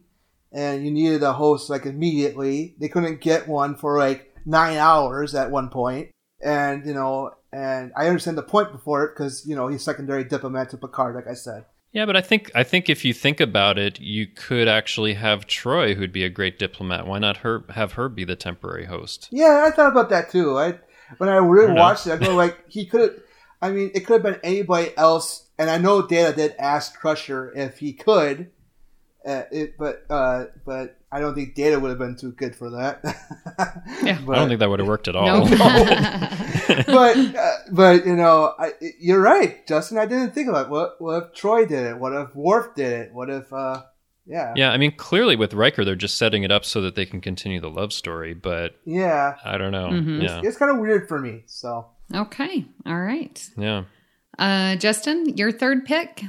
and you needed a host like immediately. They couldn't get one for like nine hours at one point, and you know, and I understand the point before it because you know he's secondary diplomat to Picard, like I said. Yeah, but I think I think if you think about it, you could actually have Troi, who'd be a great diplomat. Why not her have her be the temporary host? Yeah, I thought about that too. I when I really watched it, I go like he could have. I mean, it could have been anybody else, and I know Data did ask Crusher if he could, uh, it, but uh, but I don't think Data would have been too good for that. Yeah. but, I don't think that would have worked at all. Nope. but uh, but you know, I, you're right, Justin. I didn't think about it. what what if Troi did it? What if Worf did it? What if uh, yeah Yeah, I mean, clearly with Riker, they're just setting it up so that they can continue the love story. But yeah? I don't know. Mhm. Yeah, It's kind of weird for me. So okay. All right. yeah. Uh, Justin, your third pick?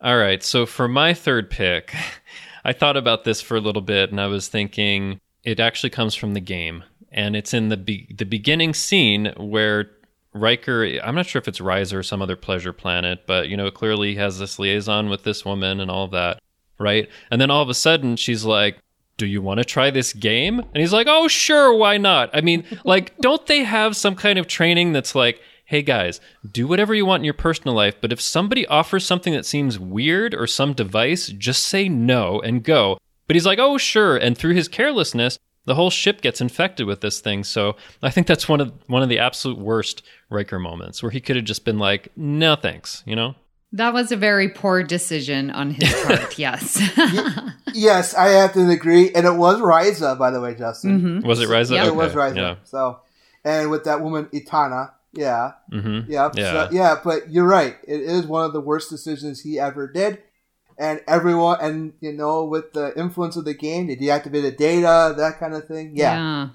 All right. So for my third pick, I thought about this for a little bit, and I was thinking it actually comes from the game, and it's in the be- the beginning scene where Riker. I'm not sure if it's Risa or some other pleasure planet, but you know, clearly he has this liaison with this woman and all of that, right? And then all of a sudden, she's like. Do you want to try this game? And he's like, "Oh, sure, why not?" I mean, like, don't they have some kind of training that's like, hey guys, do whatever you want in your personal life, but if somebody offers something that seems weird or some device, just say no and go. But he's like, oh, sure. And through his carelessness, the whole ship gets infected with this thing. So I think that's one of one of the absolute worst Riker moments where he could have just been like, no thanks, you know? That was a very poor decision on his part. yes. yes, I have to agree, and it was Risa, by the way, Justin. Mhm. Was it Risa? Yep. It was Risa. Yeah. So, and with that woman Etana, yeah, hmm yeah, Yeah. So, yeah. But you're right; it is one of the worst decisions he ever did. And everyone, and you know, with the influence of the game, they deactivated data, that kind of thing. Yeah.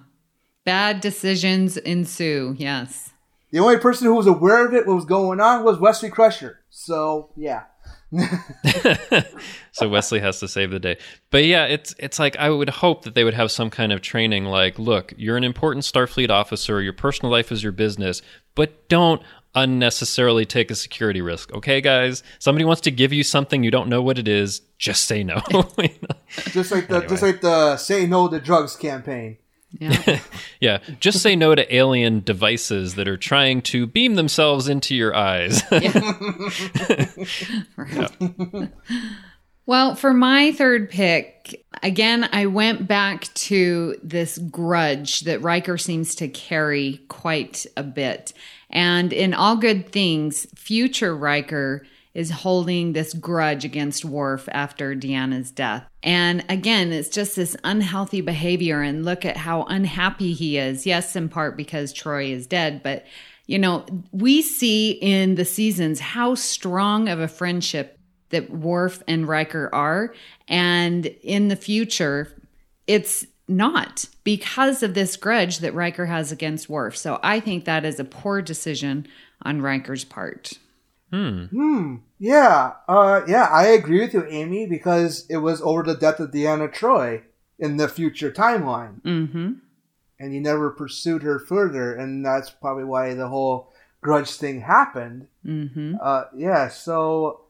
Bad decisions ensue. Yes. The only person who was aware of it, what was going on, was Wesley Crusher. So, yeah. so Wesley has to save the day. But yeah, it's it's like I would hope that they would have some kind of training like, look, you're an important Starfleet officer, your personal life is your business, but don't unnecessarily take a security risk. Okay, guys? Somebody wants to give you something you don't know what it is, just say no. Just like the Anyway. just like the say no to drugs campaign. Yeah. yeah, just say no to alien devices that are trying to beam themselves into your eyes. Well, for my third pick, again, I went back to this grudge that Riker seems to carry quite a bit. And in All Good Things, future Riker is holding this grudge against Worf after Deanna's death. And again, it's just this unhealthy behavior. And look at how unhappy he is. Yes, in part because Troi is dead, but you know, we see in the seasons how strong of a friendship that Worf and Riker are. And in the future, it's not because of this grudge that Riker has against Worf. So I think that is a poor decision on Riker's part. Hmm. Yeah. Uh. Yeah. I agree with you, Amy, because it was over the death of Deanna Troi in the future timeline, Mm-hmm. and he never pursued her further, and that's probably why the whole grudge thing happened. Mm-hmm. Uh. Yeah. So.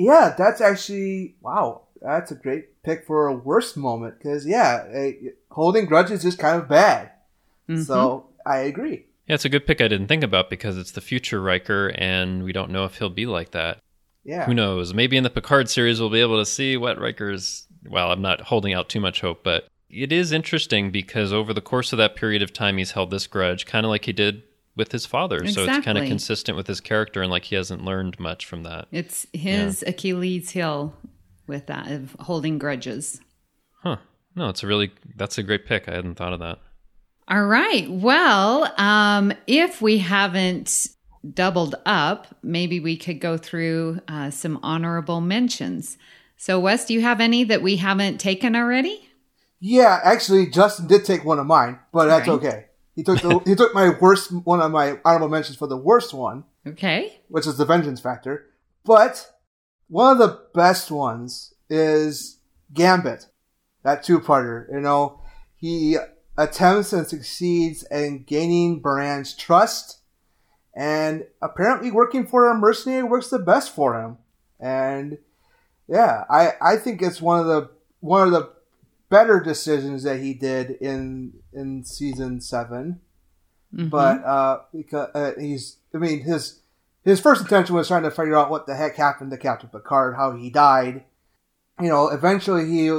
Yeah, that's actually wow. That's a great pick for a worst moment because yeah, holding grudges is kind of bad. Mm-hmm. So I agree. Yeah, it's a good pick I didn't think about because it's the future Riker and we don't know if he'll be like that. Yeah. Who knows? Maybe in the Picard series we'll be able to see what Riker's. Well, I'm not holding out too much hope, but it is interesting because over the course of that period of time, he's held this grudge, kind of like he did with his father. Exactly. So it's kind of consistent with his character, and like he hasn't learned much from that. It's his Achilles heel with that of holding grudges. Huh? No, it's a really that's a great pick. I hadn't thought of that. All right. Well, um, if we haven't doubled up, maybe we could go through uh, some honorable mentions. So, Wes, do you have any that we haven't taken already? Yeah, actually, Justin did take one of mine, but that's Right. okay. He took the, he took my worst one of my honorable mentions for the worst one, Okay. which is the Vengeance Factor. But one of the best ones is Gambit, that two-parter. You know, he attempts and succeeds in gaining Baran's trust and apparently working for a mercenary works the best for him. And yeah, I I think it's one of the one of the better decisions that he did in in season 7 Mhm. But uh, because uh, he's, I mean, his his first intention was trying to figure out what the heck happened to Captain Picard, how he died. You know, eventually he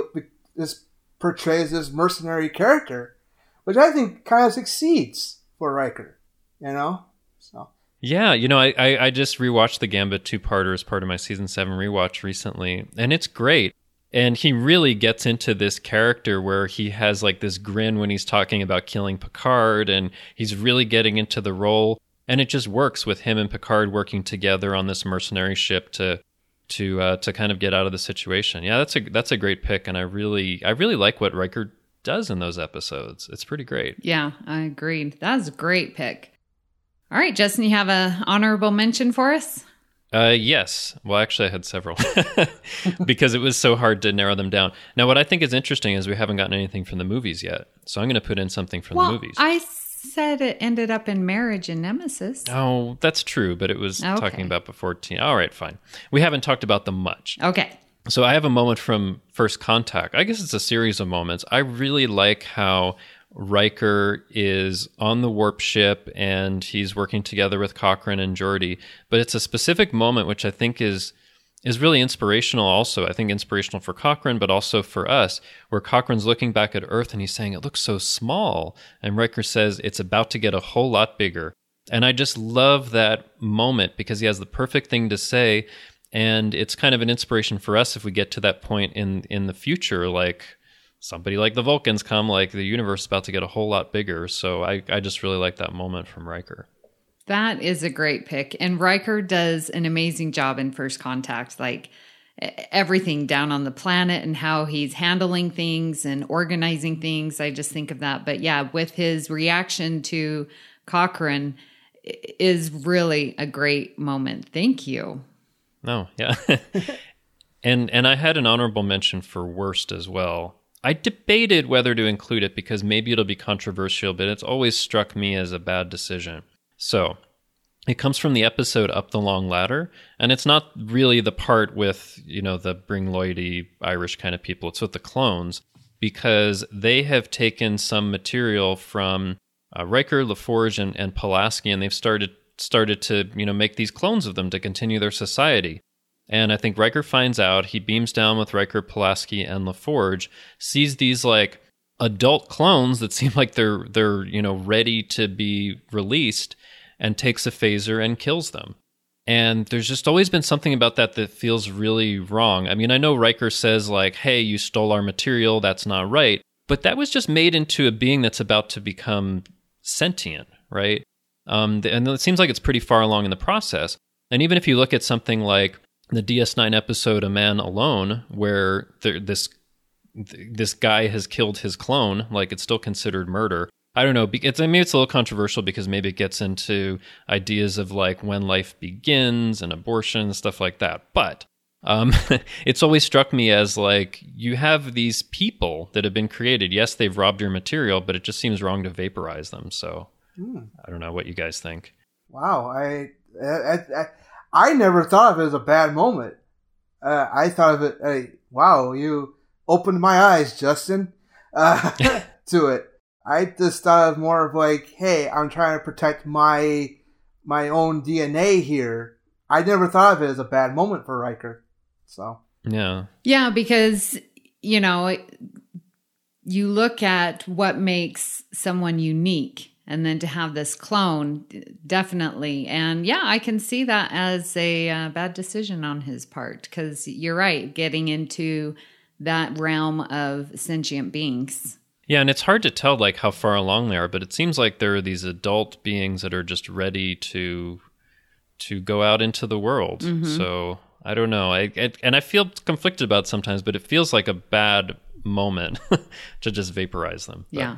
this portrays this mercenary character, which I think kind of succeeds for Riker. You know, so Yeah, you know, I, I, I just rewatched the Gambit two parter as part of my season seven rewatch recently, and it's great. And he really gets into this character where he has like this grin when he's talking about killing Picard, and he's really getting into the role. And it just works with him and Picard working together on this mercenary ship to to uh, to kind of get out of the situation. Yeah, that's a that's a great pick, and I really I really like what Riker does in those episodes. It's pretty great. Yeah, I agreed. That's a great pick. All right, Justin, you have a honorable mention for us? Uh, yes. Well, actually, I had several because it was so hard to narrow them down. Now, what I think is interesting is we haven't gotten anything from the movies yet, so I'm going to put in something from the movies. I said it ended up in marriage and nemesis. oh, that's true, but it was Okay. talking about before teen. All right, fine. We haven't talked about them much. Okay. So I have a moment from First Contact. I guess it's a series of moments. I really like how Riker is on the warp ship and he's working together with Cochrane and Geordi. But it's a specific moment which I think is is really inspirational also. I think inspirational for Cochrane, but also for us, where Cochrane's looking back at Earth and he's saying, It looks so small. And Riker says, It's about to get a whole lot bigger. And I just love that moment because he has the perfect thing to say. And it's kind of an inspiration for us if we get to that point in, in the future, like somebody like the Vulcans come, like the universe is about to get a whole lot bigger. So I, I just really like that moment from Riker. That is a great pick. And Riker does an amazing job in First Contact, like everything down on the planet and how he's handling things and organizing things. I just think of that. But yeah, with his reaction to Cochrane is really a great moment. Thank you. No, yeah. and and I had an honorable mention for worst as well. I debated whether to include it because maybe it'll be controversial, but it's always struck me as a bad decision. So, it comes from the episode Up the Long Ladder, and it's not really the part with, you know, the Bringloidi Irish kind of people. It's with the clones because they have taken some material from uh, Riker, LaForge, and, and Pulaski, and they've started started to, you know, make these clones of them to continue their society. And I think Riker finds out, he beams down with Riker, Pulaski, and LaForge, sees these like adult clones that seem like they're they're, you know, ready to be released, and takes a phaser and kills them. And there's just always been something about that that feels really wrong. I mean, I know Riker says, like, hey, you stole our material, that's not right. But that was just made into a being that's about to become sentient, right? Um, and it seems like it's pretty far along in the process. And even if you look at something like the DS9 episode "A Man Alone," where there, this this guy has killed his clone, like it's still considered murder. I don't know. It's, I mean, it's a little controversial because maybe it gets into ideas of like when life begins and abortion and stuff like that. But um, it's always struck me as like you have these people that have been created. Yes, they've robbed your material, but it just seems wrong to vaporize them. So I don't know what you guys think. Wow, I I, I, I never thought of it as a bad moment. Uh, I thought of it. Hey, wow, you opened my eyes, Justin, uh, to it. I just thought of more of like, hey, I'm trying to protect my my own DNA here. I never thought of it as a bad moment for Riker. So Yeah. Yeah, because, you know, you look at what makes someone unique and then to have this clone definitely and yeah i can see that as a uh, bad decision on his part because you're right getting into that realm of sentient beings Yeah, and it's hard to tell like how far along they are, but it seems like there are these adult beings that are just ready to to go out into the world. So I don't know. I, I and I feel conflicted about it sometimes, but it feels like a bad moment to just vaporize them. But yeah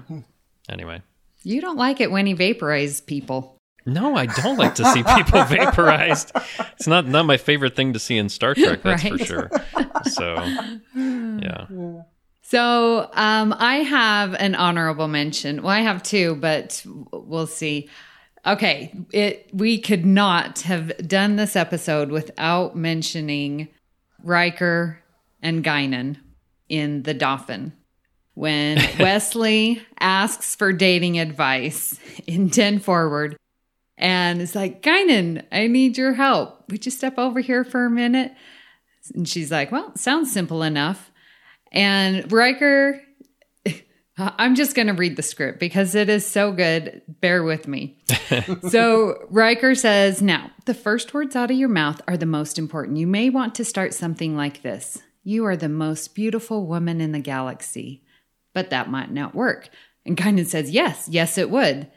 Anyway. You don't like it when he vaporizes people No, I don't like to see people vaporized. It's not not my favorite thing to see in Star Trek, that's for sure. So, yeah. So um, I have an honorable mention. Well, I have two, but we'll see. Okay, it we could not have done this episode without mentioning Riker and Guinan in The Dauphin. When Wesley asks for dating advice in 10 Forward, and it's like, Guinan, I need your help. Would you step over here for a minute? And she's like, Well, sounds simple enough. And Riker, I'm just going to read the script because it is so good. Bear with me. so Riker says, Now, the first words out of your mouth are the most important. You may want to start something like this You are the most beautiful woman in the galaxy. But that might not work. And Guinan says, Yes, yes, it would.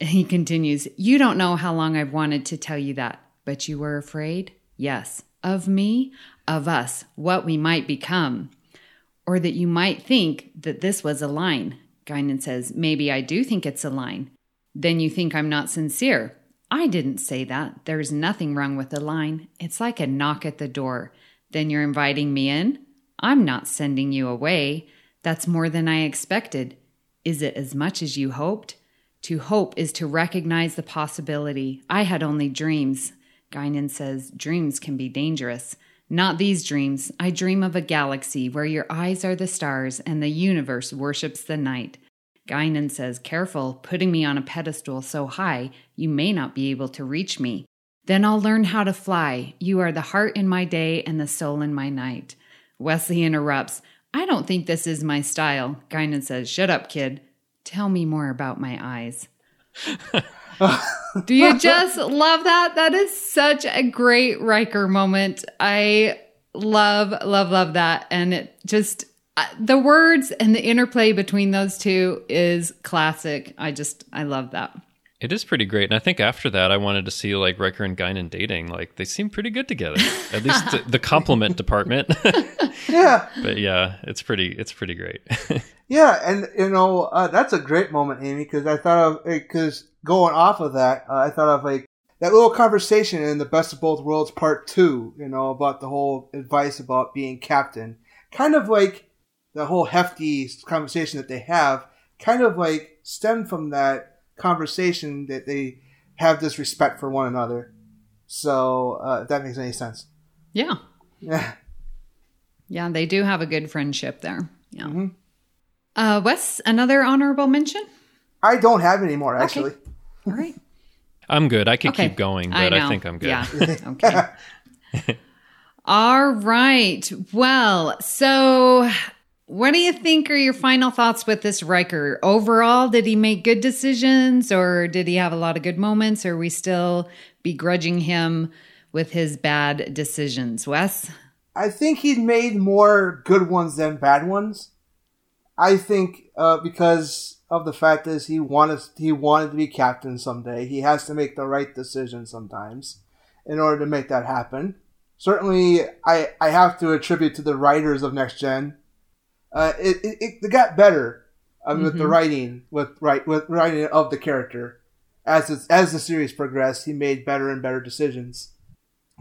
He continues, You don't know how long I've wanted to tell you that, but you were afraid? Yes. Of me? Of us, what we might become. Or that you might think that this was a line. Guinan says, Maybe I do think it's a line. Then you think I'm not sincere. I didn't say that. There's nothing wrong with the line. It's like a knock at the door. Then you're inviting me in? I'm not sending you away. That's more than I expected. Is it as much as you hoped? To hope is to recognize the possibility. I had only dreams. Guinan says, Dreams can be dangerous. Not these dreams. I dream of a galaxy where your eyes are the stars and the universe worships the night. Guinan says, Careful, putting me on a pedestal so high you may not be able to reach me. Then I'll learn how to fly. You are the heart in my day and the soul in my night. Wesley interrupts, I don't think this is my style. Guinan says, Shut up, kid. Tell me more about my eyes. Do you just love that? That is such a great Riker moment. I love, love, love that. And it just, uh, the words and the interplay between those two is classic. I just, I love that. It is pretty great, and I think after that, I wanted to see like Riker and Guinan dating. Like they seem pretty good together. At least the, the compliment department. Yeah, but yeah, it's pretty. It's pretty great. yeah, and you know uh, that's a great moment, Amy, because I thought of because going off of that, uh, I thought of like that little conversation in the Best of Both Worlds Part Two. You know about the whole advice about being captain, kind of like the whole hefty conversation that they have, kind of like stemmed from that conversation that they have this respect for one another. So uh, if that makes any sense. Yeah. Yeah. Yeah, they do have a good friendship there. Yeah. Mm-hmm. Uh, Wes, another honorable mention? I don't have any more actually. Okay. All right. I'm good. I could Okay. keep going, but I, know. think I'm good. Yeah. Okay. All right. Well, so what do you think are your final thoughts with this Riker? Overall, did he make good decisions or did he have a lot of good moments? Or are we still begrudging him with his bad decisions? Wes? I think he's made more good ones than bad ones. I think uh, because of the fact is he wanted he wanted to be captain someday. He has to make the right decision sometimes in order to make that happen. Certainly, I I have to attribute to the writers of Next Gen. Uh, it, it, it got better um, with the Mhm. writing with right with writing of the character as it's, as the series progressed. He made better and better decisions.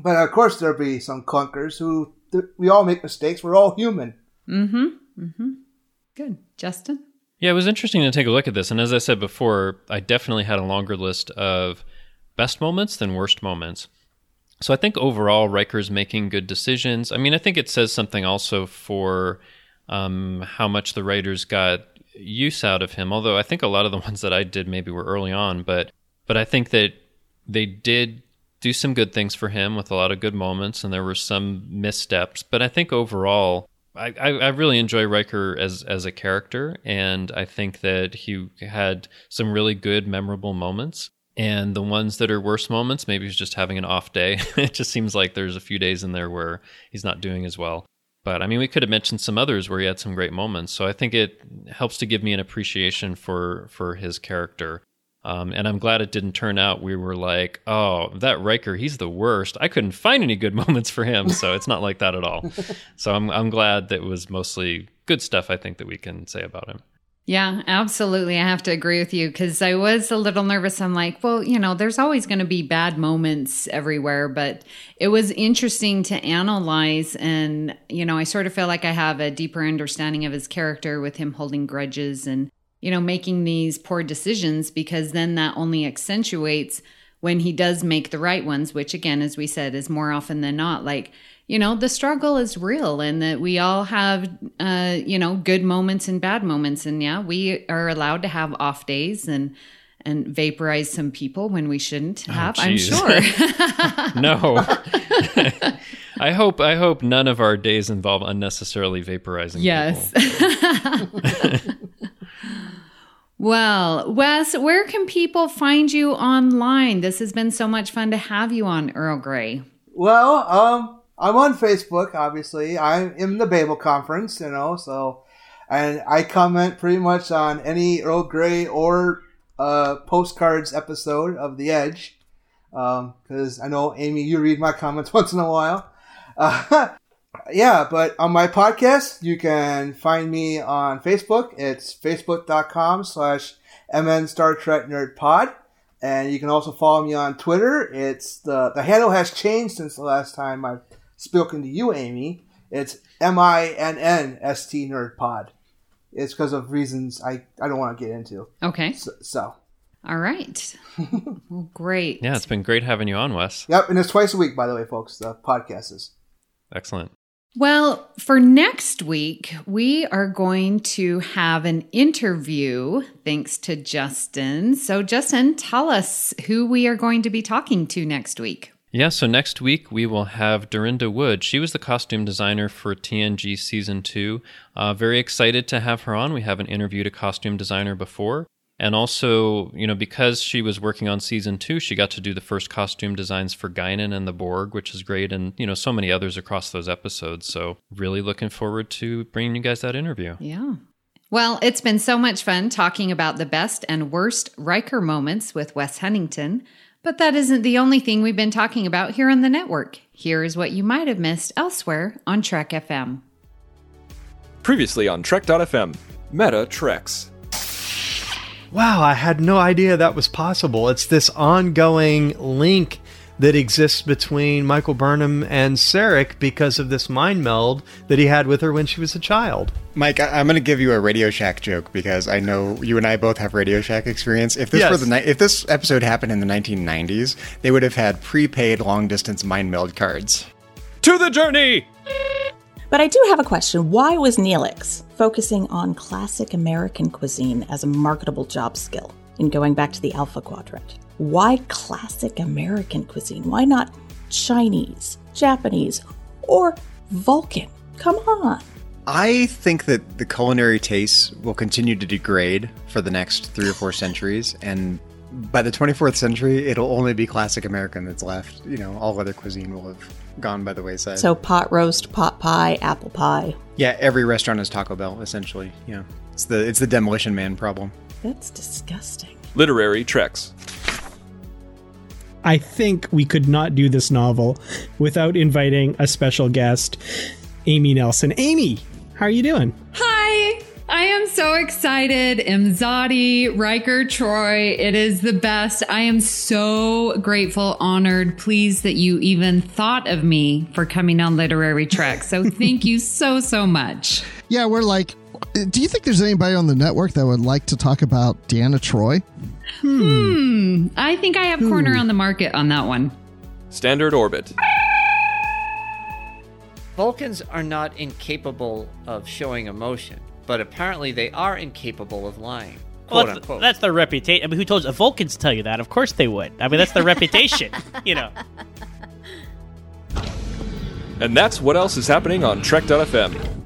But of course, there'll be some clunkers who th- we all make mistakes. We're all human. Mm-hmm. Mm-hmm. Good. Justin? Yeah, it was interesting to take a look at this. And as I said before, I definitely had a longer list of best moments than worst moments. So I think overall, Riker's making good decisions. I mean, I think it says something also for um, how much the writers got use out of him. Although I think a lot of the ones that I did maybe were early on, but but I think that they did do some good things for him with a lot of good moments, and there were some missteps. But I think overall, I, I, I really enjoy Riker as as a character, and I think that he had some really good, memorable moments. And the ones that are worse moments, maybe he's just having an off day. it just seems like there's a few days in there where he's not doing as well. But I mean, we could have mentioned some others where he had some great moments. So I think it helps to give me an appreciation for for his character. Um, and I'm glad it didn't turn out. We were like, oh, that Riker, he's the worst. I couldn't find any good moments for him. So it's not like that at all. So I'm I'm glad that it was mostly good stuff. I think that we can say about him. Yeah, absolutely. I have to agree with you because I was a little nervous. I'm like, well, you know, there's always going to be bad moments everywhere, but it was interesting to analyze. And, you know, I sort of feel like I have a deeper understanding of his character with him holding grudges and, you know, making these poor decisions because then that only accentuates when he does make the right ones, which again, as we said, is more often than not like, you know, the struggle is real and that we all have, uh, you know, good moments and bad moments. And yeah, we are allowed to have off days and, and vaporize some people when we shouldn't have, I'm sure. no. I hope I hope none of our days involve unnecessarily vaporizing Yes. people. well, Wes, where can people find you online? This has been so much fun to have you on Earl Grey. Well, um, I'm on Facebook, obviously. I'm in the Babel conference, you know, so, and I comment pretty much on any Earl Grey or uh, postcards episode of The Edge, because I know Amy, you read my comments once in a while. Uh, yeah, but on my podcast, you can find me on Facebook. It's facebook.com slash MN Star Trek Nerd Pod. And you can also follow me on Twitter. It's the, the handle has changed since the last time I've spoken to you, Amy. It's M I N N S T Nerd Pod. It's because of reasons I, I don't want to get into. Okay. So, so, All right. well, great. Yeah, it's been great having you on, Wes. yep. And it's twice a week, by the way, folks. The podcast is. Excellent. Well, for next week, we are going to have an interview thanks to Justin. So, Justin, tell us who we are going to be talking to next week. Yeah, so next week we will have Durinda Wood. She was the costume designer for TNG Season 2. Uh, very excited to have her on. We haven't interviewed a costume designer before. And also, you know, because she was working on Season 2, she got to do the first costume designs for Guinan and the Borg, which is great, and, you know, so many others across those episodes. So, really looking forward to bringing you guys that interview. Yeah. Well, it's been so much fun talking about the best and worst Riker moments with Wes Huntington. But that isn't the only thing we've been talking about here on the network. Here is what you might have missed elsewhere on Trek FM. Previously on Trek.fm, Meta Treks. Wow, I had no idea that was possible. It's this ongoing link that exists between Michael Burnham and Sarek because of this mind meld that he had with her when she was a child. Mike, I- I'm going to give you a Radio Shack joke because I know you and I both have Radio Shack experience. If this Yes. were the ni- if this episode happened in the 1990s, they would have had prepaid long distance mind meld cards. To the journey! But I do have a question. Why was Neelix focusing on classic American cuisine as a marketable job skill in going back to the Alpha Quadrant? Why classic American cuisine? Why not Chinese, Japanese, or Vulcan? Come on. I think that the culinary tastes will continue to degrade for the next three or four centuries, and by the 24th century, it'll only be classic American that's left. You know, all other cuisine will have gone by the wayside. So pot roast, pot pie, apple pie. yeah, every restaurant is Taco Bell essentially. Yeah, it's the it's the demolition man problem. That's disgusting. Literary Treks. I think we could not do this novel without inviting a special guest, Amy Nelson. Amy, how are you doing? Hi! I am so excited. Imzadi, Riker, Troi. It is the best. I am so grateful, honored, pleased that you even thought of me for coming on Literary Trek. So thank you so, so much. Yeah, we're like, do you think there's anybody on the network that would like to talk about Deanna Troi? Hmm. I think I have corner on the market on that one. Standard Orbit. Vulcans are not incapable of showing emotion, but apparently they are incapable of lying. Well, Quote that's, unquote. that's their reputation. I mean, who told you? Vulcans tell you that? Of course they would. I mean, that's their reputation. You know. And that's what else is happening on Trek.fm.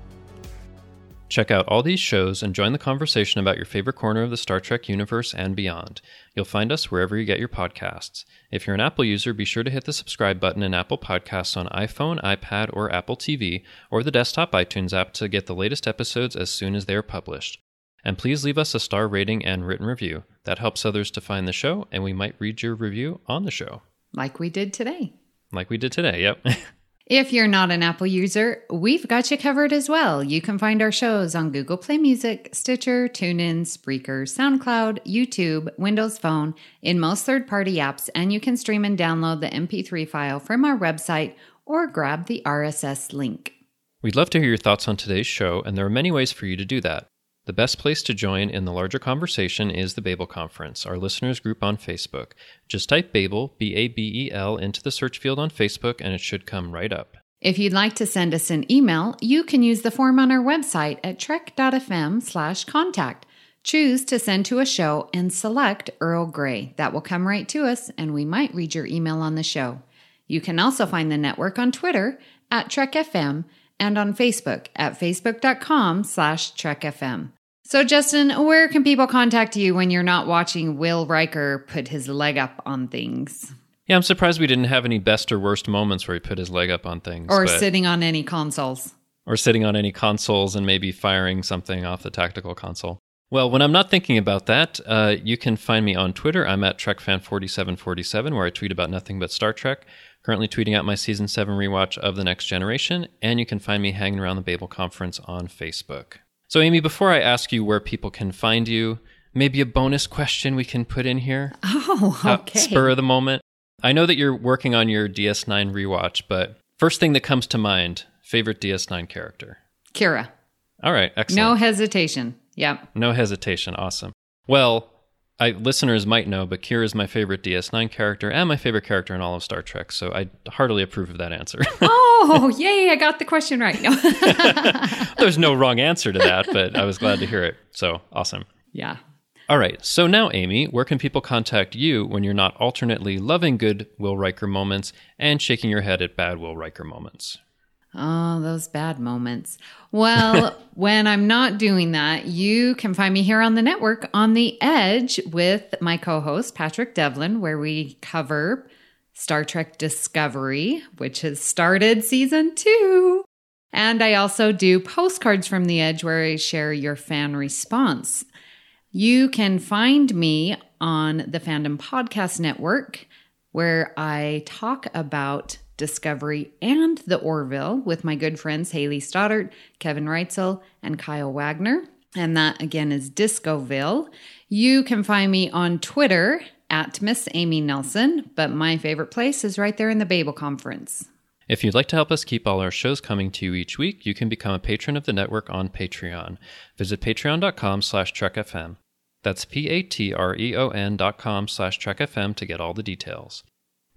Check out all these shows and join the conversation about your favorite corner of the Star Trek universe and beyond. You'll find us wherever you get your podcasts. If you're an Apple user, be sure to hit the subscribe button in Apple Podcasts on iPhone, iPad, or Apple TV, or the desktop iTunes app to get the latest episodes as soon as they are published. And please leave us a star rating and written review. That helps others to find the show, and we might read your review on the show, Like we did today. like we did today. Yep. If you're not an Apple user, we've got you covered as well. You can find our shows on Google Play Music, Stitcher, TuneIn, Spreaker, SoundCloud, YouTube, Windows Phone, in most third party apps, and you can stream and download the MP3 file from our website or grab the RSS link. We'd love to hear your thoughts on today's show, and there are many ways for you to do that. The best place to join in the larger conversation is the Babel Conference, our listeners group on Facebook. Just type Babel, B A B E L, into the search field on Facebook and it should come right up. If you'd like to send us an email, you can use the form on our website at trek.fm slash contact. Choose to send to a show and select Earl Grey. That will come right to us and we might read your email on the show. You can also find the network on Twitter at TrekFM and on Facebook at facebook.com slash TrekFM. So, Justin, where can people contact you when you're not watching Will Riker put his leg up on things? Yeah, I'm surprised we didn't have any best or worst moments where he put his leg up on things. Or sitting on any consoles. or sitting on any consoles and maybe firing something off the tactical console. Well, when I'm not thinking about that, uh, you can find me on Twitter. I'm at TrekFan4747, where I tweet about nothing but Star Trek. Currently tweeting out my season seven rewatch of The Next Generation, and you can find me hanging around the Babel Conference on Facebook. So, Amy, before I ask you where people can find you, maybe a bonus question we can put in here. Oh, Uh, okay. spur of the moment. I know that you're working on your DS9 rewatch, but first thing that comes to mind, favorite DS9 character. Kira. All right, excellent. No hesitation. Yep. No hesitation. Awesome. Well, I listeners might know, but Kira is my favorite DS9 character and my favorite character in all of Star Trek, so I heartily approve of that answer. Oh, yay, I got the question right. No. There's no wrong answer to that, but I was glad to hear it. So awesome. yeah. All right. So now, Amy, where can people contact you when you're not alternately loving good Will Riker moments and shaking your head at bad Will Riker moments? Oh, those bad moments. Well, when I'm not doing that, you can find me here on the network on the edge with my co host, Patrick Devlin, where we cover Star Trek Discovery, which has started season two. And I also do postcards from the edge where I share your fan response. You can find me on the Fandom Podcast Network, where I talk about Discovery and the Orville with my good friends Haley Stoddart, Kevin Reitzel, and Kyle Wagner. And that again is Discoville. You can find me on Twitter at Miss Amy Nelson, but my favorite place is right there in the Babel Conference. If you'd like to help us keep all our shows coming to you each week, you can become a patron of the network on Patreon. Visit patreon.com slash trekfm. That's P-A-T-R-E-O-N dot com slash trekfm to get all the details.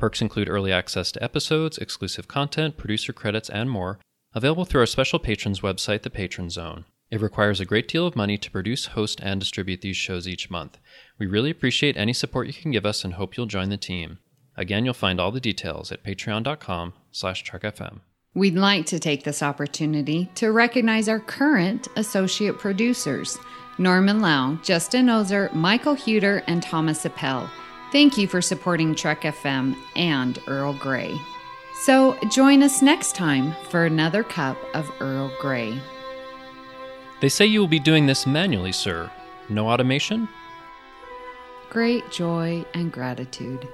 Perks include early access to episodes, exclusive content, producer credits, and more, available through our special patrons website, The Patron Zone. It requires a great deal of money to produce, host, and distribute these shows each month. We really appreciate any support you can give us and hope you'll join the team. Again, you'll find all the details at patreon.com slash trekfm. We'd like to take this opportunity to recognize our current associate producers Norman Lau, Justin Oser, Michael Huter, and Thomas Appel. Thank you for supporting Trek FM and Earl Grey. So join us next time for another cup of Earl Grey. They say you will be doing this manually, sir. No automation? Great joy and gratitude.